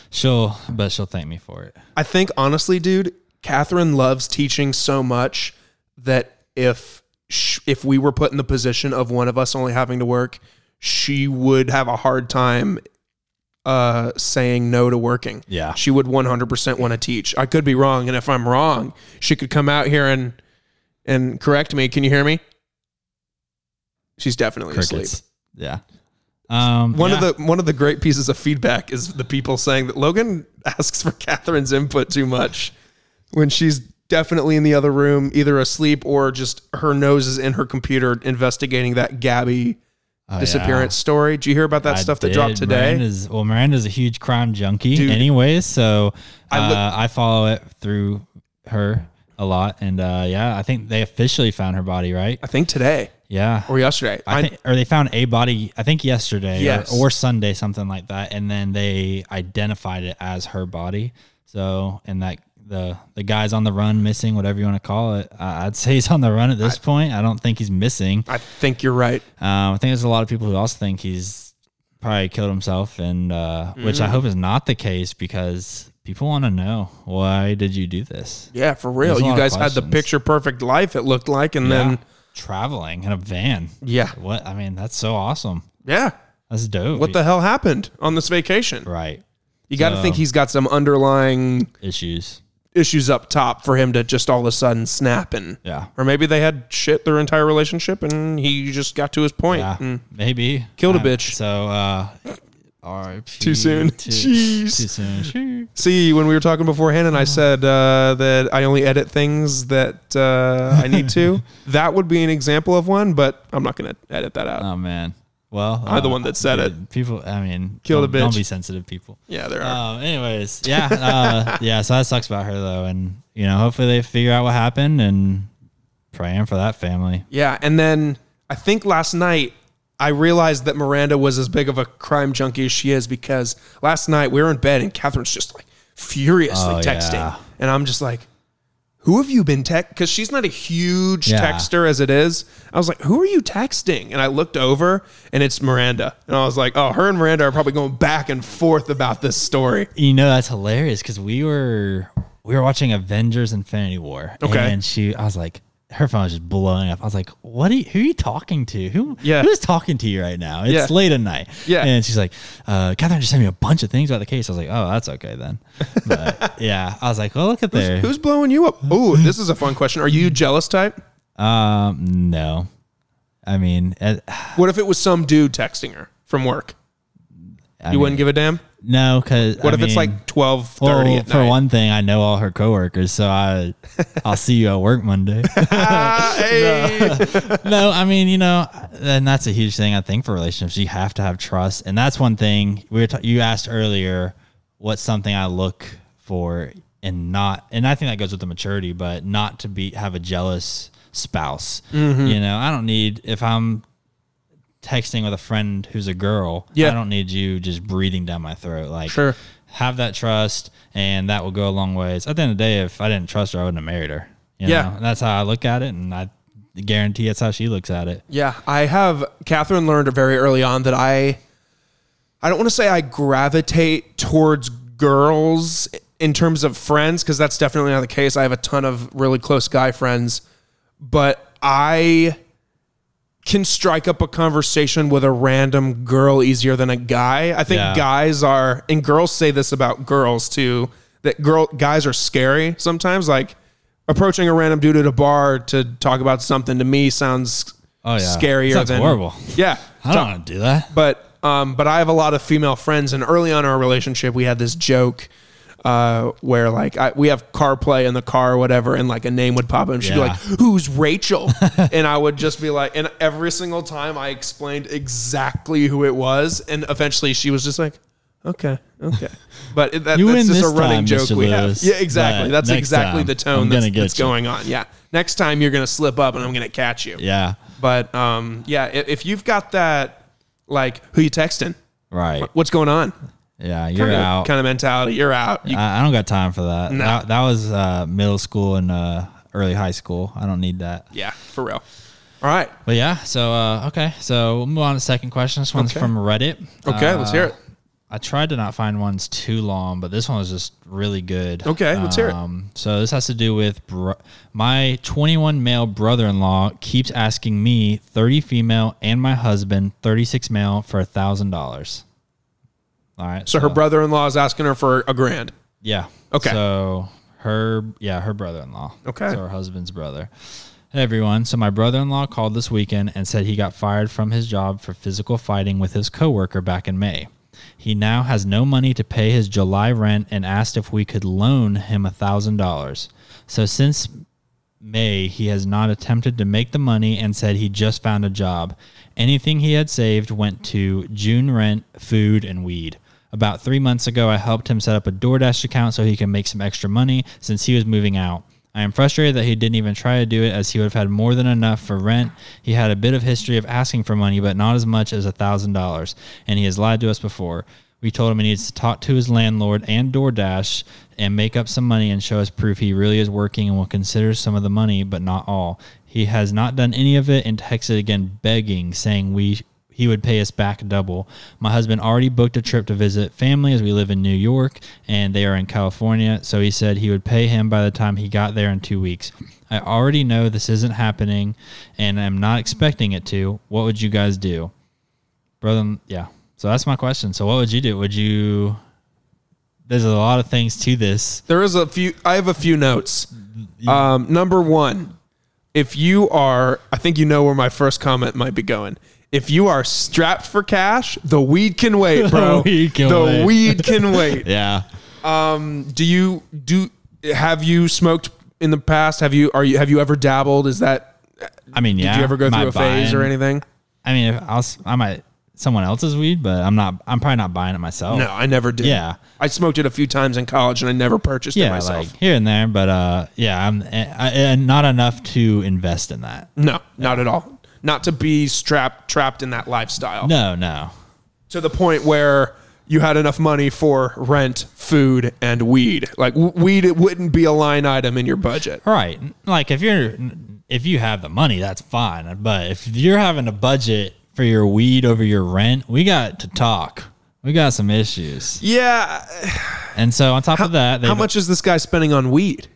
she'll but she'll thank me for it. I think honestly, dude, Catherine loves teaching so much that if sh- if we were put in the position of one of us only having to work, she would have a hard time uh, saying no to working. Yeah. She would 100% want to teach. I could be wrong, and if I'm wrong, she could come out here and and correct me. Can you hear me? She's definitely asleep. Yeah. Um One yeah. of the one of the great pieces of feedback is the people saying that Logan asks for Catherine's input too much when she's definitely in the other room, either asleep or just her nose is in her computer investigating that Gabby Oh, disappearance story. Did you hear about that I stuff that dropped today? Miranda's, well, Miranda's a huge crime junkie, Dude. anyways. So I uh, look- I follow it through her a lot, and uh, yeah, I think they officially found her body, right? I think today Yeah. or yesterday. I think, or they found a body. I think yesterday Yes. or, or Sunday, something like that, and then they identified it as her body. So, and that the the guy's on the run, missing, whatever you want to call it. I I'd say he's on the run at this point. I don't think he's missing. I think you're right. Um, I think there's a lot of people who also think he's probably killed himself, and uh, which I Mm. hope is not the case because people want to know why did you do this? Yeah, for real. There's You guys had the picture perfect life. It looked like, and Yeah. then traveling in a van. yeah, What I mean, that's so awesome. yeah. That's dope. What the hell happened on this vacation? right You got to So- think he's got some underlying issues? issues up top for him to just all of a sudden snap and Yeah. or maybe they had shit their entire relationship and he just got to his point. Yeah, and- maybe Killed a bitch. So, uh, R.I.P. Too soon. Too, Jeez. too soon. See, when we were talking beforehand and I said uh, that I only edit things that uh, I need to, that would be an example of one, but I'm not going to edit that out. Oh man. Well, I'm the uh, one that said dude, People, I mean, Kill the don't, don't bitch. be sensitive, people. yeah, there are. Um, anyways, yeah, uh, yeah. So that sucks about her though, and you know, hopefully they figure out what happened and praying for that family. Yeah, and then I think last night I realized that Miranda was as big of a crime junkie as she is because last night we were in bed and Catherine's just like furiously Oh, texting, yeah. and I'm just like, "Who have you been text?" Because she's not a huge Yeah. texter as it is. I was like, "Who are you texting?" And I looked over and it's Miranda, and I was like, "Oh, her and Miranda are probably going back and forth about this story." You know, that's hilarious because we were we were watching Avengers: Infinity War, Okay. and she, I was like. Her phone was just blowing up. I was like, "What? Are you, who are you talking to? Who? Yeah. Who's talking to you right now? It's Yeah. late at night." Yeah. And she's like, uh, "Catherine just sent me a bunch of things about the case." I was like, "Oh, that's okay then." But yeah, I was like, "Well, look at there." Who's blowing you up? Oh, this is a fun question. Are you jealous type? Um, no. I mean, uh, What if it was some dude texting her from work? I You mean, wouldn't give a damn. No, because What if it's like twelve thirty well, for night? one thing, I know all her coworkers, so I I'll see you at work Monday. Hey. no, I mean, you know, and that's a huge thing I think for relationships. You have to have trust, and that's one thing we were. Ta- you asked earlier, what's something I look for, and not, and I think that goes with the maturity, but not to be have a jealous spouse. Mm-hmm. You know, I don't need if I'm texting with a friend who's a girl. Yeah. I don't need you just breathing down my throat. Like, Sure. have that trust, and that will go a long ways. At the end of the day, if I didn't trust her, I wouldn't have married her. You Yeah. know? And that's how I look at it, and I guarantee that's how she looks at it. Yeah, I have. Catherine learned very early on that I, I don't want to say I gravitate towards girls in terms of friends because that's definitely not the case. I have a ton of really close guy friends, but I can strike up a conversation with a random girl easier than a guy. I think Yeah. guys are, and girls say this about girls too, that girl guys are scary sometimes. Like approaching a random dude at a bar to talk about something to me sounds Oh, yeah. scarier Sounds than horrible. Yeah, I don't want to do that. but um, but I have a lot of female friends, and early on in our relationship, we had this joke uh, where like I, we have CarPlay in the car or whatever, and like a name would pop up, and she'd be Yeah. like, "Who's Rachel?" and I would just be like, and every single time I explained exactly who it was, and eventually she was just like. Okay, okay, but it, that, You that's win just a this running time, joke Mr. we have. Yeah, exactly. but That's next exactly time, the I'm tone gonna that's, get that's you. going on. Yeah, next time you're gonna slip up, and I'm gonna catch you. Yeah. But um, yeah, if, if you've got that, like, who you texting? Right. What's going on? Yeah. You're kind of, out. Kind of mentality. You're out. You, I, I don't got time for that. No. That, that was uh, middle school and uh, early high school. I don't need that. yeah, for real. All right. But yeah, so uh, okay, so we'll move on to the second question. This one's Okay. from Reddit. Okay, let's hear it. Uh, I tried to not find ones too long, but this one was just really good. Okay, let's hear it. Um, so this has to do with bro- my 21 male brother-in-law keeps asking me 30 female and my husband 36 male for a thousand dollars. All right. So her brother-in-law is asking her for a grand. Yeah. Okay. So her, yeah, her brother-in-law. Okay. So her husband's brother. Hey everyone. So my brother-in-law called this weekend and said he got fired from his job for physical fighting with his coworker back in May. He now has no money to pay his July rent and asked if we could loan him a thousand dollars. So since May, he has not attempted to make the money and said he just found a job. Anything he had saved went to June rent, food, and weed. About three months ago, I helped him set up a DoorDash account so he can make some extra money since he was moving out. I am frustrated that he didn't even try to do it as he would have had more than enough for rent. He had a bit of history of asking for money, but not as much as a thousand dollars, and he has lied to us before. We told him he needs to talk to his landlord and DoorDash and make up some money and show us proof he really is working and will consider some of the money, but not all. He has not done any of it and texted again begging, saying we he would pay us back double. My husband already booked a trip to visit family as we live in New York and they are in California, so he said he would pay him by the time he got there in 2 weeks. I already know this isn't happening and I'm not expecting it to. What would you guys do? Brother, yeah. So that's my question. So what would you do? Would you There's a lot of things to this. There is a few. I have a few notes. Um, number one, if you are, I think you know where my first comment might be going. If you are strapped for cash, the weed can wait, bro. weed can the wait. weed can wait. Yeah. Um, do you do? Have you smoked in the past? Have you? Are you? Have you ever dabbled? Is that? I mean, yeah. Did you ever go through a phase or anything? I mean, if I was, I might someone else's weed, but I'm not. I'm probably not buying it myself. No, I never did. Yeah. I smoked it a few times in college, and I never purchased it Yeah, myself. like here and there, but uh, yeah, I'm I, I, not enough to invest in that. no, not at all. Not to be strapped, trapped in that lifestyle. No, no. to the point where you had enough money for rent, food, and weed. Like w- weed, it wouldn't be a line item in your budget. Right. Like if you're if you have the money, that's fine. But if you're having a budget for your weed over your rent, we got to talk. We got some issues. Yeah. And so on top of that, How much is this guy spending on weed?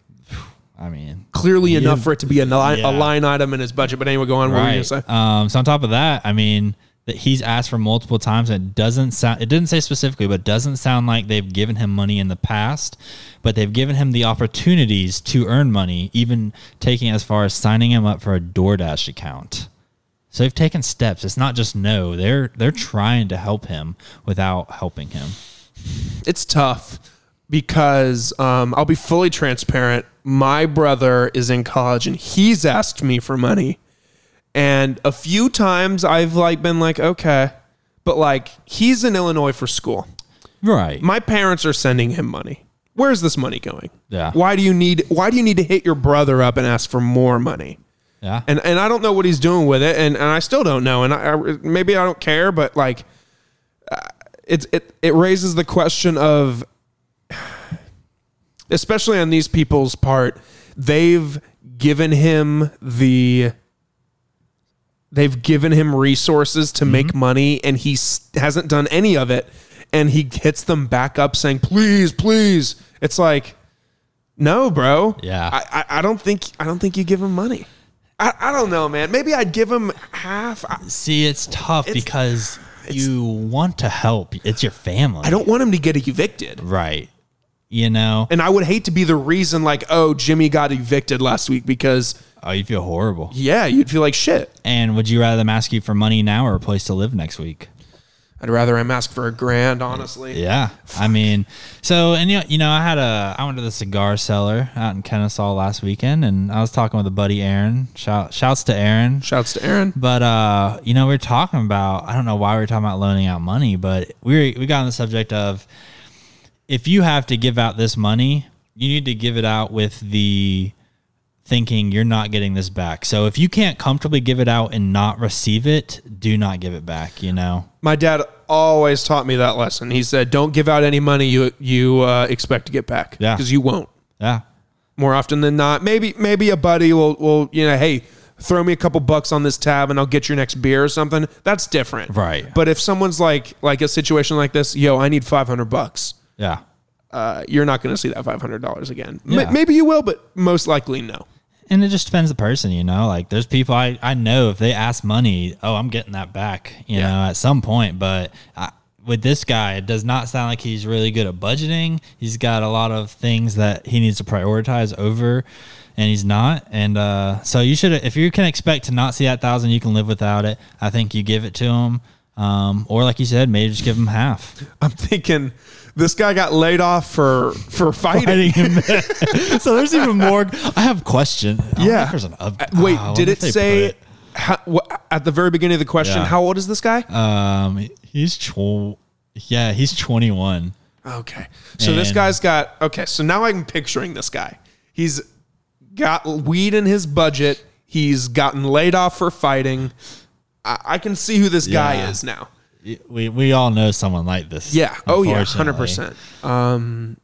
I mean, Clearly enough for it to be a, line Yeah. a line item in his budget. But anyway, go on. What were you gonna say? Um, so on top of that, I mean that he's asked for multiple times. And it doesn't sound. It didn't say specifically, but it doesn't sound like they've given him money in the past. But they've given him the opportunities to earn money, even taking as far as signing him up for a DoorDash account. So they've taken steps. It's not just no. They're they're trying to help him without helping him. it's tough because um, I'll be fully transparent. My brother is in college and he's asked me for money, and a few times I've like been like, okay, but like he's in Illinois for school. Right. My parents are sending him money. Where's this money going? Yeah. Why do you need Why do you need to hit your brother up and ask for more money? yeah. and and I don't know what he's doing with it, and, and I still don't know, and I, I maybe I don't care, but like, uh, it's it it raises the question of, especially on these people's part, they've given him the. They've given him resources to make mm-hmm. money, and he hasn't done any of it. And he hits them back up, saying, "Please, please." It's like, no, bro. Yeah. I, I, I don't think I don't think you give him money. I, I don't know, man. Maybe I'd give him half. I, See, it's tough It's- because you want to help. It's your family. I don't want him to get evicted. Right. You know. And I would hate to be the reason, like, oh, Jimmy got evicted last week because, Oh, you feel horrible. yeah, you'd feel like shit. And would you rather them ask you for money now or a place to live next week? I'd rather him ask for a grand, honestly. Yeah, I mean, so and you know, you know, I had a I went to the cigar cellar out in Kennesaw last weekend, and I was talking with a buddy, Aaron. Shout shouts to Aaron. Shouts to Aaron. But uh, you know, we were talking about I don't know why we were talking about loaning out money, but we were, we got on the subject of if you have to give out this money, you need to give it out with the thinking you're not getting this back. So if you can't comfortably give it out and not receive it, do not give it back, you know. My dad always taught me that lesson. He said, "Don't give out any money you you uh, expect to get back, Yeah. because you won't. Yeah. More often than not, maybe maybe a buddy will will you know, hey, throw me a couple bucks on this tab and I'll get your next beer or something. That's different, Right. But if someone's like like a situation like this, yo, I need five hundred bucks. Yeah. Uh, you're not going to see that five hundred dollars again. M- maybe you will, but most likely no. And it just depends the person, you know. Like there's people I, I know if they ask money, oh, I'm getting that back, you Yeah. know, at some point. But I, with this guy, it does not sound like he's really good at budgeting. He's got a lot of things that he needs to prioritize over, and he's not. And uh, so you should, if you can expect to not see that thousand, you can live without it. I think you give it to him, um, or like you said, maybe just give him half. I'm thinking this guy got laid off for for fighting. him. so there's even more. I have a question. I Yeah. there's an up- Uh, Wait, Ah, did it say put how, wha- at the very beginning of the question? Yeah. How old is this guy? Um, he's tw- yeah, he's 21. Okay. So this guy's got okay, so now I'm picturing this guy. He's got weed in his budget. He's gotten laid off for fighting. I, I can see who this guy is now. We we all know someone like this. Yeah. Oh yeah, hundred percent. Um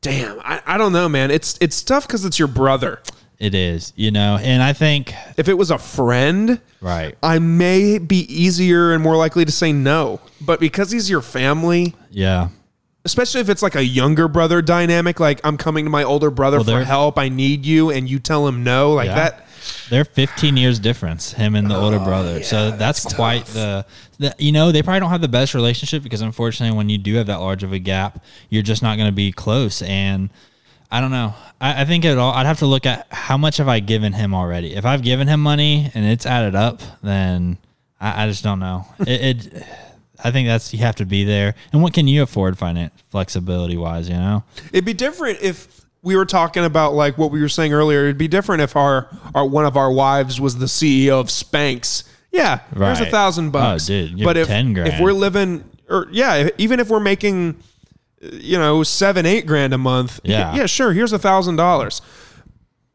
Damn, I, I don't know, man. It's it's tough because it's your brother. It is, you know, and I think If it was a friend, right. I may be easier and more likely to say no. But because he's your family, Yeah. especially if it's like a younger brother dynamic, like I'm coming to my older brother Well, for help, I need you, and you tell him no, like Yeah. that. They're 15 years difference, him and the older oh, brother. so that's, quite the, the, you know, they probably don't have the best relationship because unfortunately, when you do have that large of a gap, you're just not going to be close. And I don't know. I, I think it all, I'd have to look at how much have I given him already. If I've given him money and it's added up, then I, I just don't know. It, it, I think that's, you have to be there. And what can you afford finance flexibility wise, you know? It'd be different if we were talking about like what we were saying earlier. It'd be different if our, our one of our wives was the CEO of Spanx. Yeah, there's a thousand bucks. Oh, dude, but if 10 if we're living, or yeah, even if we're making, you know, seven eight grand a month, Yeah. yeah, sure. Here's a thousand dollars.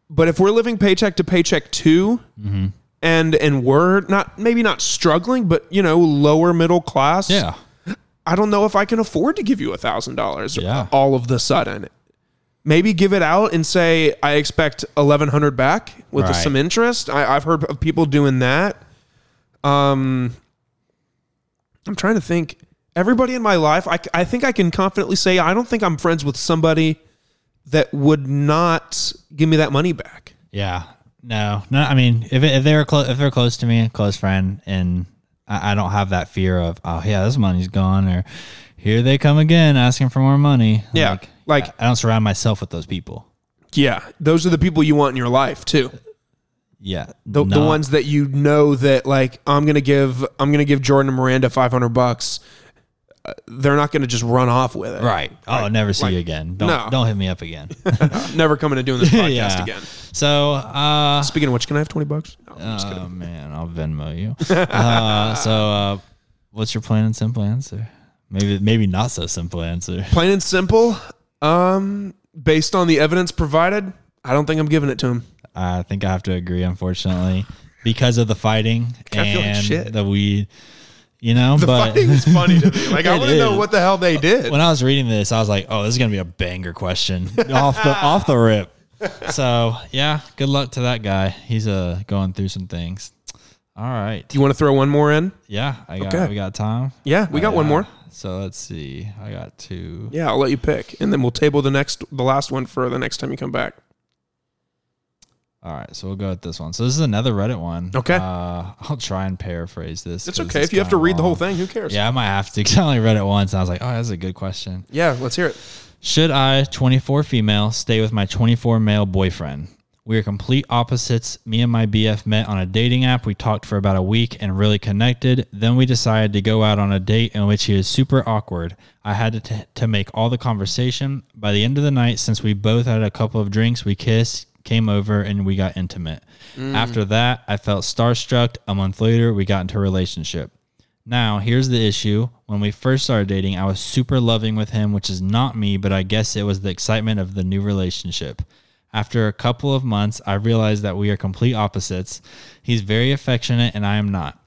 But if we're living paycheck to paycheck too, Mm-hmm. and and we're not maybe not struggling, but you know, lower middle class, Yeah. I don't know if I can afford to give you a thousand dollars all of the sudden. Maybe give it out and say I expect eleven hundred back with Right. some interest. I, I've heard of people doing that. Um, I'm trying to think. Everybody in my life, I, I think I can confidently say I don't think I'm friends with somebody that would not give me that money back. Yeah. No, no. I mean, if, if they're close, if they're close to me, close friend, and I, I don't have that fear of, oh yeah, this money's gone, or here they come again asking for more money. Yeah, like- I don't surround myself with those people. Yeah, those are the people you want in your life too. Yeah, the, the ones that you know that like I'm gonna give I'm gonna give Jordan and Miranda 500 bucks. uh, they're not going to just run off with it. Right. Oh, never see Like, you again. Don't no. don't hit me up again. Never coming to doing this podcast yeah. again. So, uh, Speaking of which, can I have twenty bucks? No, I'm just kidding. oh man, I'll Venmo you. uh, so, uh, what's your plain and simple answer? Maybe maybe not so simple answer. Plain and simple. Um, based on the evidence provided, I don't think I'm giving it to him. I think I have to agree, unfortunately, because of the fighting like and shit. the weed. You know, The but fighting is funny to me. Like I want to know what the hell they did. when I was reading this, I was like, "Oh, this is gonna be a banger question off the off the rip." So yeah, good luck to that guy. He's uh going through some things. All right, Do you want to throw one more in? yeah, I got Okay. we got time. Yeah, we got one Uh, more. So let's see. I got two. Yeah, I'll let you pick, and then we'll table the next, the last one for the next time you come back. All right, so we'll go with this one. So this is another Reddit one. Okay. Uh, I'll try and paraphrase this. It's okay if you have to read the whole thing. Who cares? Yeah, I might have to. 'cause I only read it once, and I was like, "Oh, that's a good question." Yeah, let's hear it. Should I, 24 female, stay with my 24 male boyfriend? We are complete opposites. Me and my BF met on a dating app. We talked for about a week and really connected. Then we decided to go out on a date in which he was super awkward. I had to, t- to make all the conversation. By the end of the night, since we both had a couple of drinks, we kissed, came over, and we got intimate. Mm. After that, I felt starstruck. A month later, we got into a relationship. Now, here's the issue. When we first started dating, I was super loving with him, which is not me, but I guess it was the excitement of the new relationship. After a couple of months, I realized that we are complete opposites. He's very affectionate, and I am not.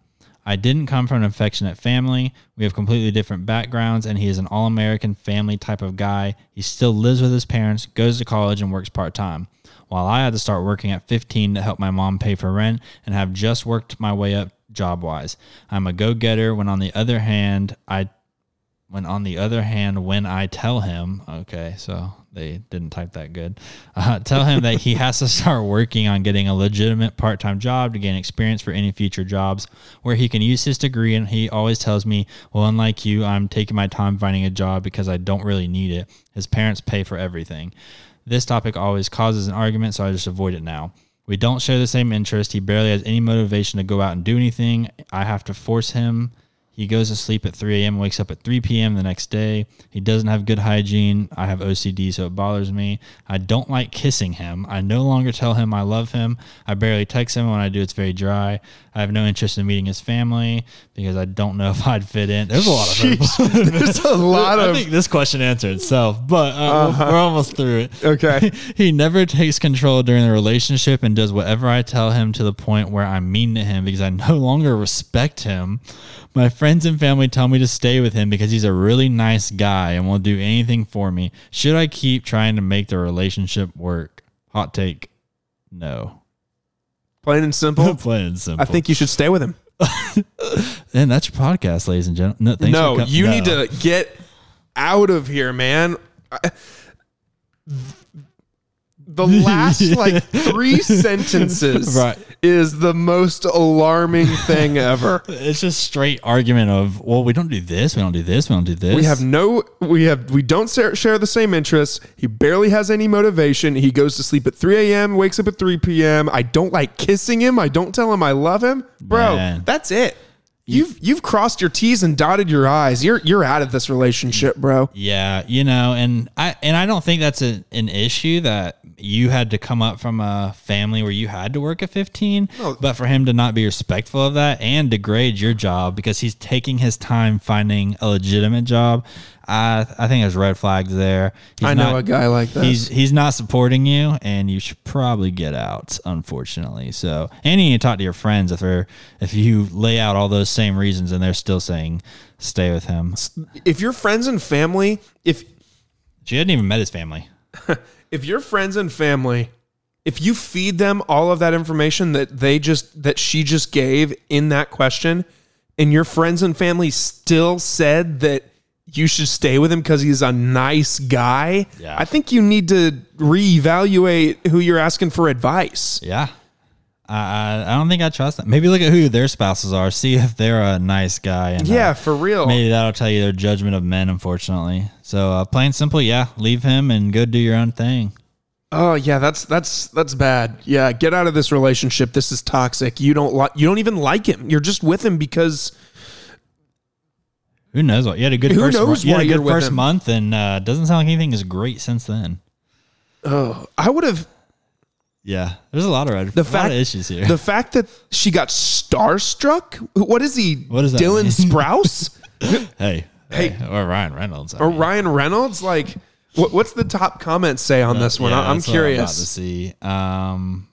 I didn't come from an affectionate family. We have completely different backgrounds, and he is an all American family type of guy. He still lives with his parents, goes to college, and works part time. While I had to start working at 15 to help my mom pay for rent and have just worked my way up job wise. I'm a go getter when on the other hand, I when on the other hand, when I tell him, okay, so they didn't type that good, uh, tell him that he has to start working on getting a legitimate part time job to gain experience for any future jobs where he can use his degree. And he always tells me, well, unlike you, I'm taking my time finding a job because I don't really need it. His parents pay for everything. This topic always causes an argument, so I just avoid it now. We don't share the same interest. He barely has any motivation to go out and do anything. I have to force him. He goes to sleep at 3 a.m., wakes up at 3 p.m. the next day. He doesn't have good hygiene. I have OCD, so it bothers me. I don't like kissing him. I no longer tell him I love him. I barely text him. When I do, it's very dry. I have no interest in meeting his family because I don't know if I'd fit in. There's a lot of There's a lot I of think this question answered itself, but uh, we're almost through it. okay. he never takes control during the relationship and does whatever I tell him to the point where I'm mean to him because I no longer respect him. My friends and family tell me to stay with him because he's a really nice guy and will do anything for me. Should I keep trying to make the relationship work? Hot take. No. Plain and simple. Plain and simple. I think you should stay with him. and that's your podcast, ladies and gentlemen. No, no, com- you no. need to get out of here, man. I- The last like three sentences Right. Is the most alarming thing ever. It's just straight argument of, well, we don't do this, we don't do this, we don't do this. We have no, we have, we don't share, the same interests. He barely has any motivation. He goes to sleep at 3 a.m., wakes up at 3 p.m. I don't like kissing him. I don't tell him I love him, bro. Man. That's it. You've you've crossed your T's and dotted your I's. You're you're out of this relationship, bro. Yeah, you know, and I and I don't think that's a, an issue that you had to come up from a family where you had to work at 15, but for him to not be respectful of that and degrade your job because he's taking his time finding a legitimate job, I I think there's red flags there. He's I know not- a guy like that. He's he's not supporting you, and you should probably get out. Unfortunately, so and you need to talk to your friends if they're if you lay out all those same reasons and they're still saying stay with him. if your friends and family, if She hadn't even met his family. if your friends and family, if you feed them all of that information that they just that she just gave in that question, and your friends and family still said that you should stay with him because he's a nice guy, Yeah. I think you need to reevaluate who you're asking for advice. Yeah. I, I don't think I trust them. Maybe look at who their spouses are. See if they're a nice guy. And uh, Yeah, for real. maybe that'll tell you their judgment of men. Unfortunately, so uh, plain simple, yeah, leave him and go do your own thing. Oh yeah, that's that's that's bad. Yeah, get out of this relationship. This is toxic. You don't like you don't even like him. You're just with him because Who knows what? You had a good Who first. knows you had a good first him? month, and uh, doesn't sound like anything is great since then. Oh, I would have Yeah, there's a lot of red, the fact of issues here. The fact that she got starstruck. What is he? What is that Dylan? Sprouse hey, Hey. hey, or Ryan Reynolds, I or mean. Ryan Reynolds? Like, what, what's the top comments say on this one? Yeah, I'm about to curious. see. Um,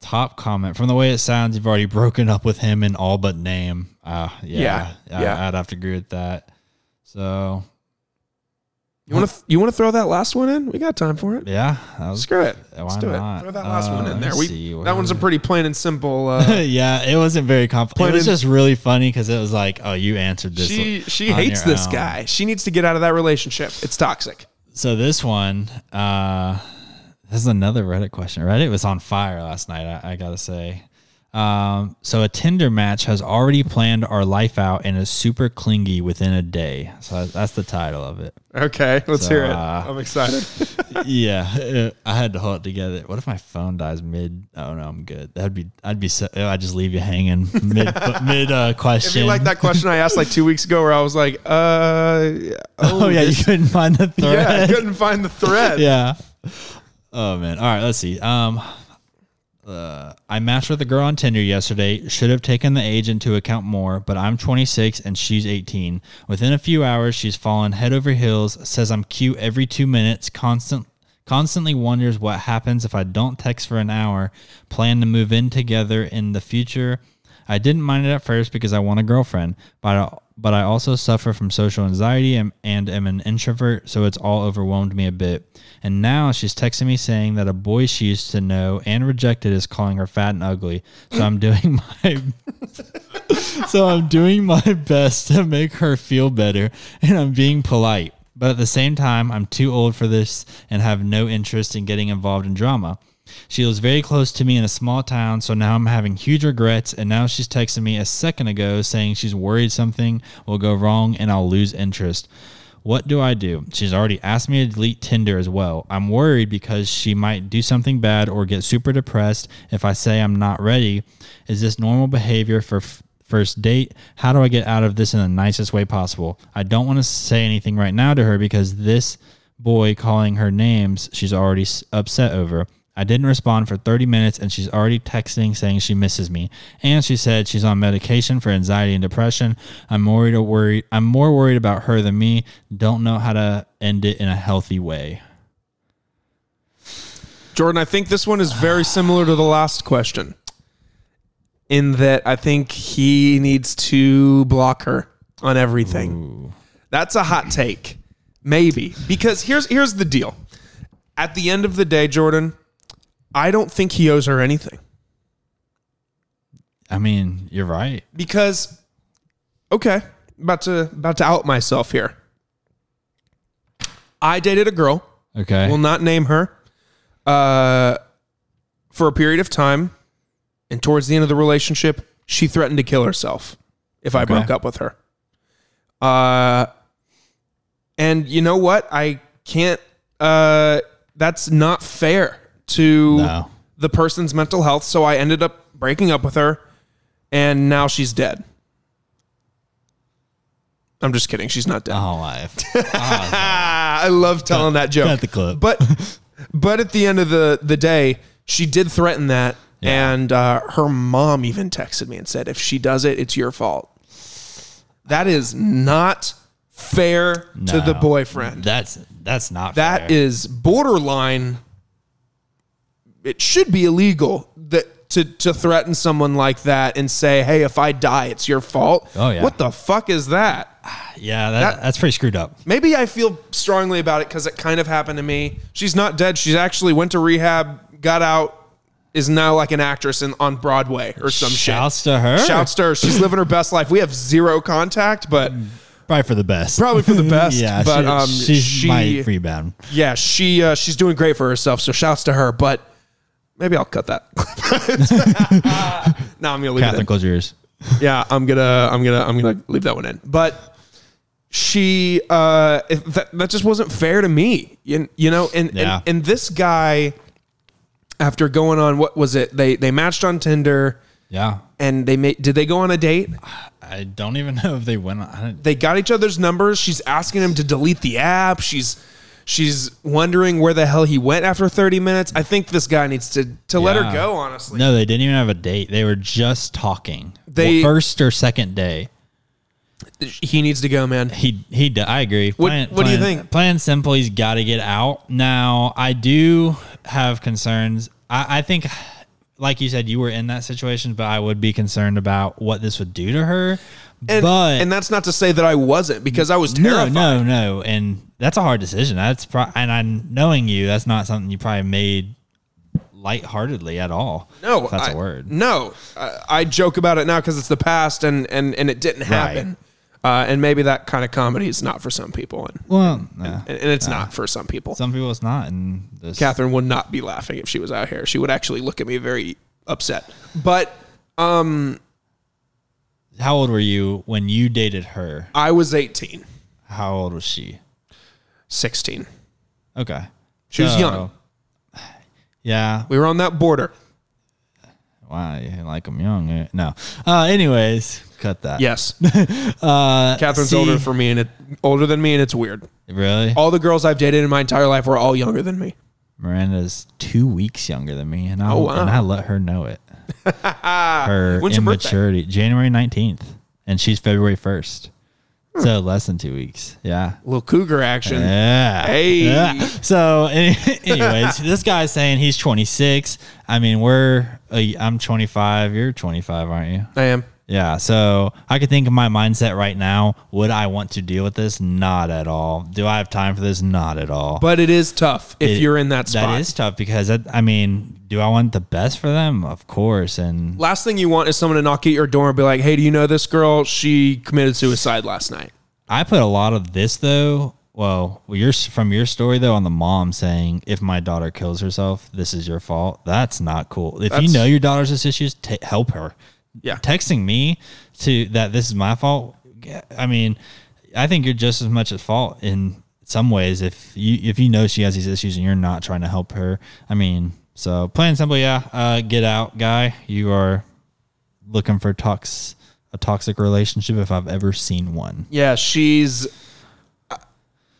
top comment from the way it sounds, you've already broken up with him in all but name. Uh, yeah, Yeah, I- yeah. I'd have to agree with that. So You want to you want to throw that last one in? We got time for it. yeah, was Screw it. Why Let's do not? it. Throw that last Uh, one in there. let's We see, that one's a pretty plain and simple. Uh, yeah, it wasn't very complicated. It was just really funny because it was like, oh, you answered this. she she hates this own. guy. She needs to get out of that relationship. It's toxic. So this one, uh, this is another Reddit question. Reddit was on fire last night. I, I gotta say. Um, so a Tinder match has already planned our life out and is super clingy within a day. So that's the title of it. Okay, let's So, hear it. uh, I'm excited. yeah, I had to hold it together. What if my phone dies mid? Oh no, I'm good. That'd be. I'd be. So, I just leave you hanging mid mid uh, It'd question. be like that question I asked like two weeks ago, where I was like, uh, Oh, yeah, you couldn't find the thread. yeah, I couldn't find the thread. yeah. Oh man. All right, let's see. Um uh, I matched with a girl on Tinder yesterday. Should have taken the age into account more, but I'm 26 and she's 18. Within a few hours, she's fallen head over heels, says I'm cute every 2 minutes, constant constantly wonders what happens if I don't text for an hour, plan to move in together in the future. I didn't mind it at first because I want a girlfriend, but I, but I also suffer from social anxiety and, and am an introvert, so it's all overwhelmed me a bit. And now she's texting me saying that a boy she used to know and rejected is calling her fat and ugly. So I'm doing my so I'm doing my best to make her feel better and I'm being polite. But at the same time, I'm too old for this and have no interest in getting involved in drama. She was very close to me in a small town, so now I'm having huge regrets. And now she's texting me a second ago saying she's worried something will go wrong and I'll lose interest. What do I do? She's already asked me to delete Tinder as well. I'm worried because she might do something bad or get super depressed if I say I'm not ready. Is this normal behavior for f- first date? How do I get out of this in the nicest way possible? I don't want to say anything right now to her because this boy calling her names she's already upset over. I didn't respond for 30 minutes and she's already texting saying she misses me. And she said she's on medication for anxiety and depression. I'm worried or worried I'm more worried about her than me. Don't know how to end it in a healthy way. Jordan, I think this one is very similar to the last question. In that I think he needs to block her on everything. That's a hot take. Maybe. Because here's here's the deal. At the end of the day, Jordan, I don't think he owes her anything. I mean, you're right. Because okay, about to about to out myself here. I dated a girl Okay. will not name her uh, for a period of time and towards the end of the relationship she threatened to kill herself if i Okay. broke up with her uh, and you know what i can't uh, that's not fair to No. the person's mental health so i ended up breaking up with her and now she's dead i'm just kidding she's not dead Oh, life. Ah, I love telling that joke. cut the clip. But but at the end of the the day, she did threaten that, Yeah. and uh, her mom even texted me and said, "If she does it, it's your fault." That is not fair to the boyfriend. That's that's not That fair. is borderline. It should be illegal that to to threaten someone like that and say, "Hey, if I die, it's your fault." Oh, yeah. What the fuck is that? yeah, that, that- that's pretty screwed up. Maybe I feel strongly about it because it kind of happened to me. She's not dead. She's actually went to rehab, got out, is now like an actress in, on Broadway or some Shouts shit. Shouts to her. Shouts to her. She's living her best life. We have zero contact, but Probably for the best. probably for the best. yeah, but she, um, she, she, might rebound. yeah, she uh, she's doing great for herself. So shouts to her. But maybe I'll cut that. no, I'm gonna leave it. Catherine, in. close your ears. yeah i'm gonna i'm gonna i'm gonna leave that one in but she uh that, that just wasn't fair to me you, you know and, Yeah. and and this guy after going on what was it they they matched on tinder Yeah. and they made. Did they go on a date? I don't even know if they went. I don't, They got each other's numbers. She's asking him to delete the app. She's she's wondering where the hell he went after 30 minutes. I think this guy needs to to let her Yeah. go. Honestly, no, they didn't even have a date. They were just talking. They- Well, first or second day. he needs to go, man. He he. d- I agree. What- what do you think? Plain and simple, he's got to get out. Now, I do have concerns. I, I think, like you said, you were in that situation, but I would be concerned about what this would do to her. And, but and that's not to say that I wasn't because I was terrified. no, terrified. no, no, and that's a hard decision. That's pro- and I knowing you, that's not something you probably made lightheartedly at all. No, that's I- a word. No, I, I joke about it now because it's the past and and and it didn't happen. Uh, and maybe that kind of comedy is not for some people, and Well, nah. and, and it's not for some people. some people it's not, and this, Catherine would not be laughing if she was out here. She would actually look at me very upset. But um, How old were you when you dated her? I was 18, How old was she? 16. Okay, She was So, young. Yeah. We were on that border. Wow, you like them young? eh? No. Uh, anyways, cut that. Yes, Uh, Catherine's see- older for me, and it older than me, and it's weird. Really? All the girls I've dated in my entire life were all younger than me. Miranda's two weeks younger than me, and I Oh, wow. and I let her know it. her When's your birthday? immaturity, January nineteenth, and she's February first, so less than two weeks. Yeah. little cougar action. Yeah. Hey. Yeah. So, any- anyways, this guy's saying he's 26. I mean, we're I'm 25. You're 25, aren't you? I am. Yeah. So I could think of my mindset right now. Would I want to deal with this? Not at all. Do I have time for this? Not at all. But it is tough if It- you're in that spot. That is tough because that, I mean, do I want the best for them? Of course. And Last thing you want is someone to knock at your door and be like, "Hey, do you know this girl? She committed suicide last night." I put a lot of this though. Well, your from your story though on the mom saying if my daughter kills herself, this is your fault. That's not cool. If you know your daughter's has issues, ta help her. Yeah. Texting me to that this is my fault. I mean, I think you're just as much at fault in some ways if you if you know she has these issues and you're not trying to help her. I mean, so plain and simple, yeah. Uh, get out, guy. You are looking for tox a toxic relationship if I've ever seen one. Yeah, she's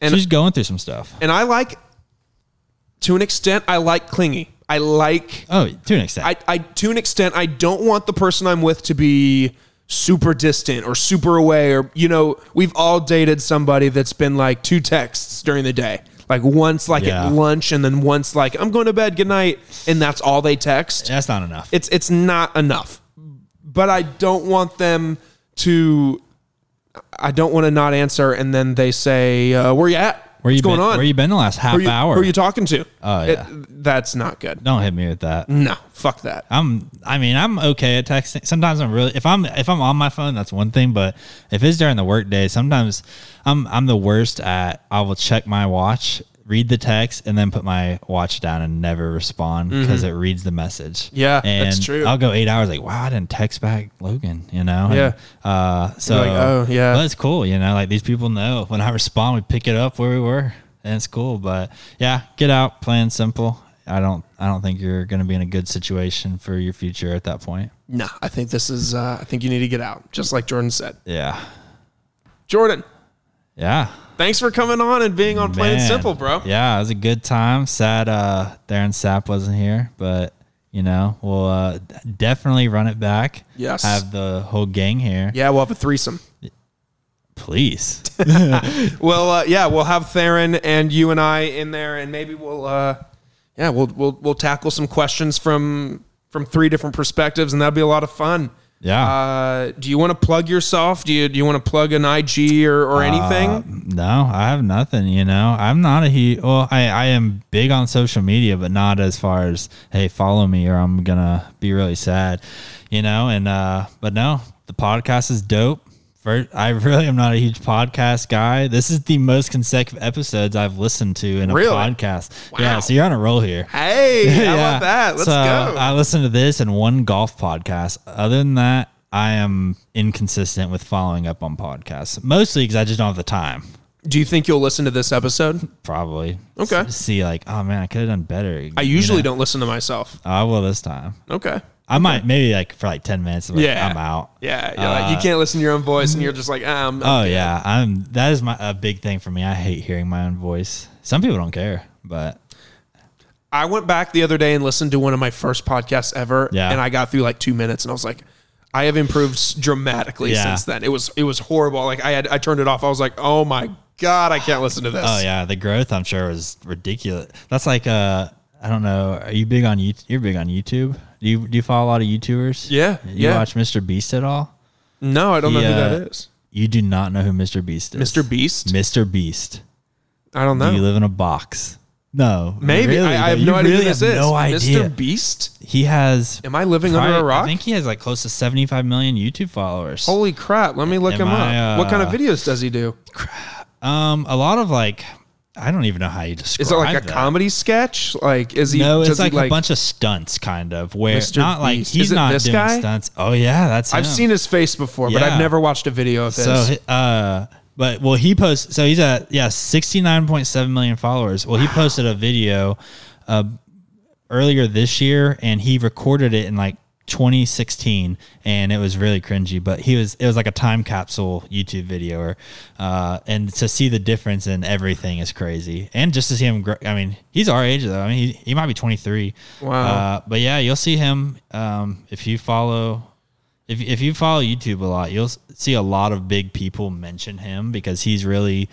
And- She's going through some stuff. and I like to an extent I like clingy. I like Oh, to an extent. I, I to an extent I don't want the person I'm with to be super distant or super away or you know we've all dated somebody that's been like two texts during the day like once like Yeah. at lunch and then once like I'm going to bed good night and that's all they text That's not enough. it's it's not enough but I don't want them to I don't want to not answer and then they say uh, where you at where what's you going been, on Where you been the last half who, you, hour? who are you talking to Oh, It- yeah. that's not good Don't hit me with that. no fuck that I'm. I mean, I'm okay at texting. Sometimes I'm really. If I'm if I'm on my phone, that's one thing. But if it's during the workday, sometimes I'm I'm the worst at. I will check my watch, read the text, and then put my watch down and never respond because it reads the message. Mm-hmm. Yeah, and that's true. I'll go eight hours like, wow, I didn't text back Logan. You know. And, Yeah. uh. So. like, oh, yeah. But it's cool. You know, like these people know when I respond, we pick it up where we were, and it's cool. But yeah, get out, plain and simple. I don't. I don't think you're going to be in a good situation for your future at that point. No, I think this is. Uh, I think you need to get out, just like Jordan said. Yeah. Jordan, Yeah. thanks for coming on and being on Plain and Simple, bro. Yeah, it was a good time. Sad uh Darren Sapp wasn't here, but you know, we'll uh, definitely run it back. Yes. Have the whole gang here. Yeah, we'll have a threesome. Please. Well, uh, yeah, we'll have Theron and you and I in there, and maybe we'll, uh, yeah, we'll we'll we'll tackle some questions from from three different perspectives, and that'll be a lot of fun. Yeah. Uh, do you want to plug yourself? Do you do you want to plug an IG or, or anything? Uh, no, I have nothing. You know, I'm not a huge. Well, I I am big on social media, but not as far as hey, follow me or I'm gonna be really sad. You know, and uh, but no, the podcast is dope. For, I really am not a huge podcast guy. This is the most consecutive episodes I've listened to in a Really? podcast. Yeah, so you're on a roll here. Hey, how Yeah. about that? Let's so go. I listen to this and one golf podcast. Other than that, I am inconsistent with following up on podcasts, mostly because I just don't have the time. do you think you'll listen to this episode? Probably. Okay. S- see, like, oh man, I could have done better. I usually don't listen to myself. I will this time. Okay. I might maybe like for like ten minutes. I'm like, Yeah. I'm out. Yeah, you're like, you can't listen to your own voice, and you're just like, um, Oh yeah, I'm. That is my a big thing for me. I hate hearing my own voice. Some people don't care, but I went back the other day and listened to one of my first podcasts ever, Yeah. and I got through like two minutes, and I was like, I have improved dramatically Yeah. since then. It was it was horrible. Like I had I turned it off. I was like, oh my god, I can't listen to this. oh yeah, the growth I'm sure was ridiculous. That's like uh, I don't know. Are you big on YouTube? You're big on YouTube. Do you do you follow a lot of YouTubers? Yeah, You yeah. watch Mr. Beast at all? No, I don't know who uh, that is. You do not know who Mr. Beast is. Mr. Beast. Mr. Beast. I don't know. Do you live in a box? No, Maybe really, I, I have no idea really who this have is. No idea. Mr. Beast. He has. Am I living under a rock? I think he has like close to 75 million YouTube followers. Holy crap! Let me look Am him I, up. what kind of uh, videos does he do? Um, a lot of like, I don't even know how you describe. Is it like a that. comedy sketch? Like, is he? No, it's he, like, a bunch of stunts, kind of. Where Mr. not like Beast. he's Is it not this doing guy? stunts. Oh yeah, that's I've seen his face before, but Yeah. I've never watched a video of his. So, uh, but well, he posts. So he's at yeah, sixty nine point seven million followers. Well, he posted a video, uh, earlier this year, and he recorded it in like 2016, and it was really cringy. But he was it was like a time capsule YouTube video, or uh, and to see the difference in everything is crazy, and just to see him. Grow, I mean, he's our age though. I mean, he, he might be 23. Wow. Uh, but yeah, you'll see him um, if you follow if if you follow YouTube a lot, you'll see a lot of big people mention him because he's really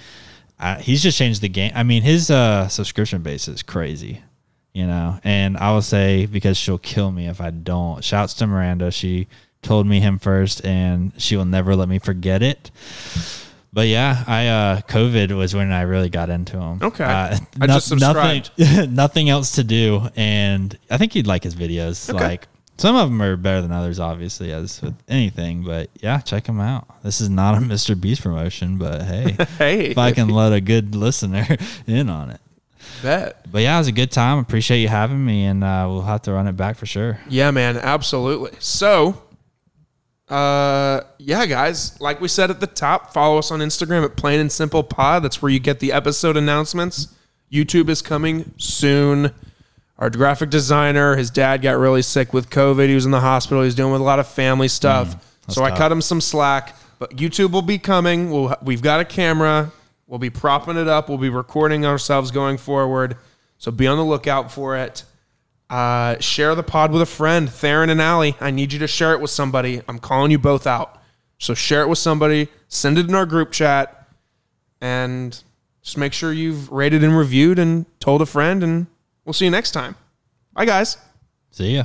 uh, he's just changed the game. I mean, his uh, subscription base is crazy, you know. And I will say because she'll kill me if I don't. Shouts to Miranda. She told me him first, and she will never let me forget it. But yeah, I uh, COVID was when I really got into him. Okay. uh, I no- just nothing, subscribed. nothing else to do, and I think you'd like his videos. Okay. Like some of them are better than others, obviously, as with anything. But yeah, check him out. This is not a Mr. Beast promotion, but hey, hey, if I can let a good listener in on it. Bet. But yeah, it was a good time. Appreciate you having me, and uh, we'll have to run it back for sure. Yeah, man, absolutely. So, uh, yeah, guys, like we said at the top, follow us on Instagram at Plain and Simple Pod. That's where you get the episode announcements. YouTube is coming soon. Our graphic designer, his dad got really sick with COVID. He was in the hospital. He's dealing with a lot of family stuff. so I cut him some slack. But YouTube will be coming. We'll, we've got a camera. We'll be propping it up. We'll be recording ourselves going forward. So be on the lookout for it. Uh, share the pod with a friend, Theron and Allie. I need you to share it with somebody. I'm calling you both out. So share it with somebody, send it in our group chat, and just make sure you've rated and reviewed and told a friend. And we'll see you next time. Bye, guys. See ya.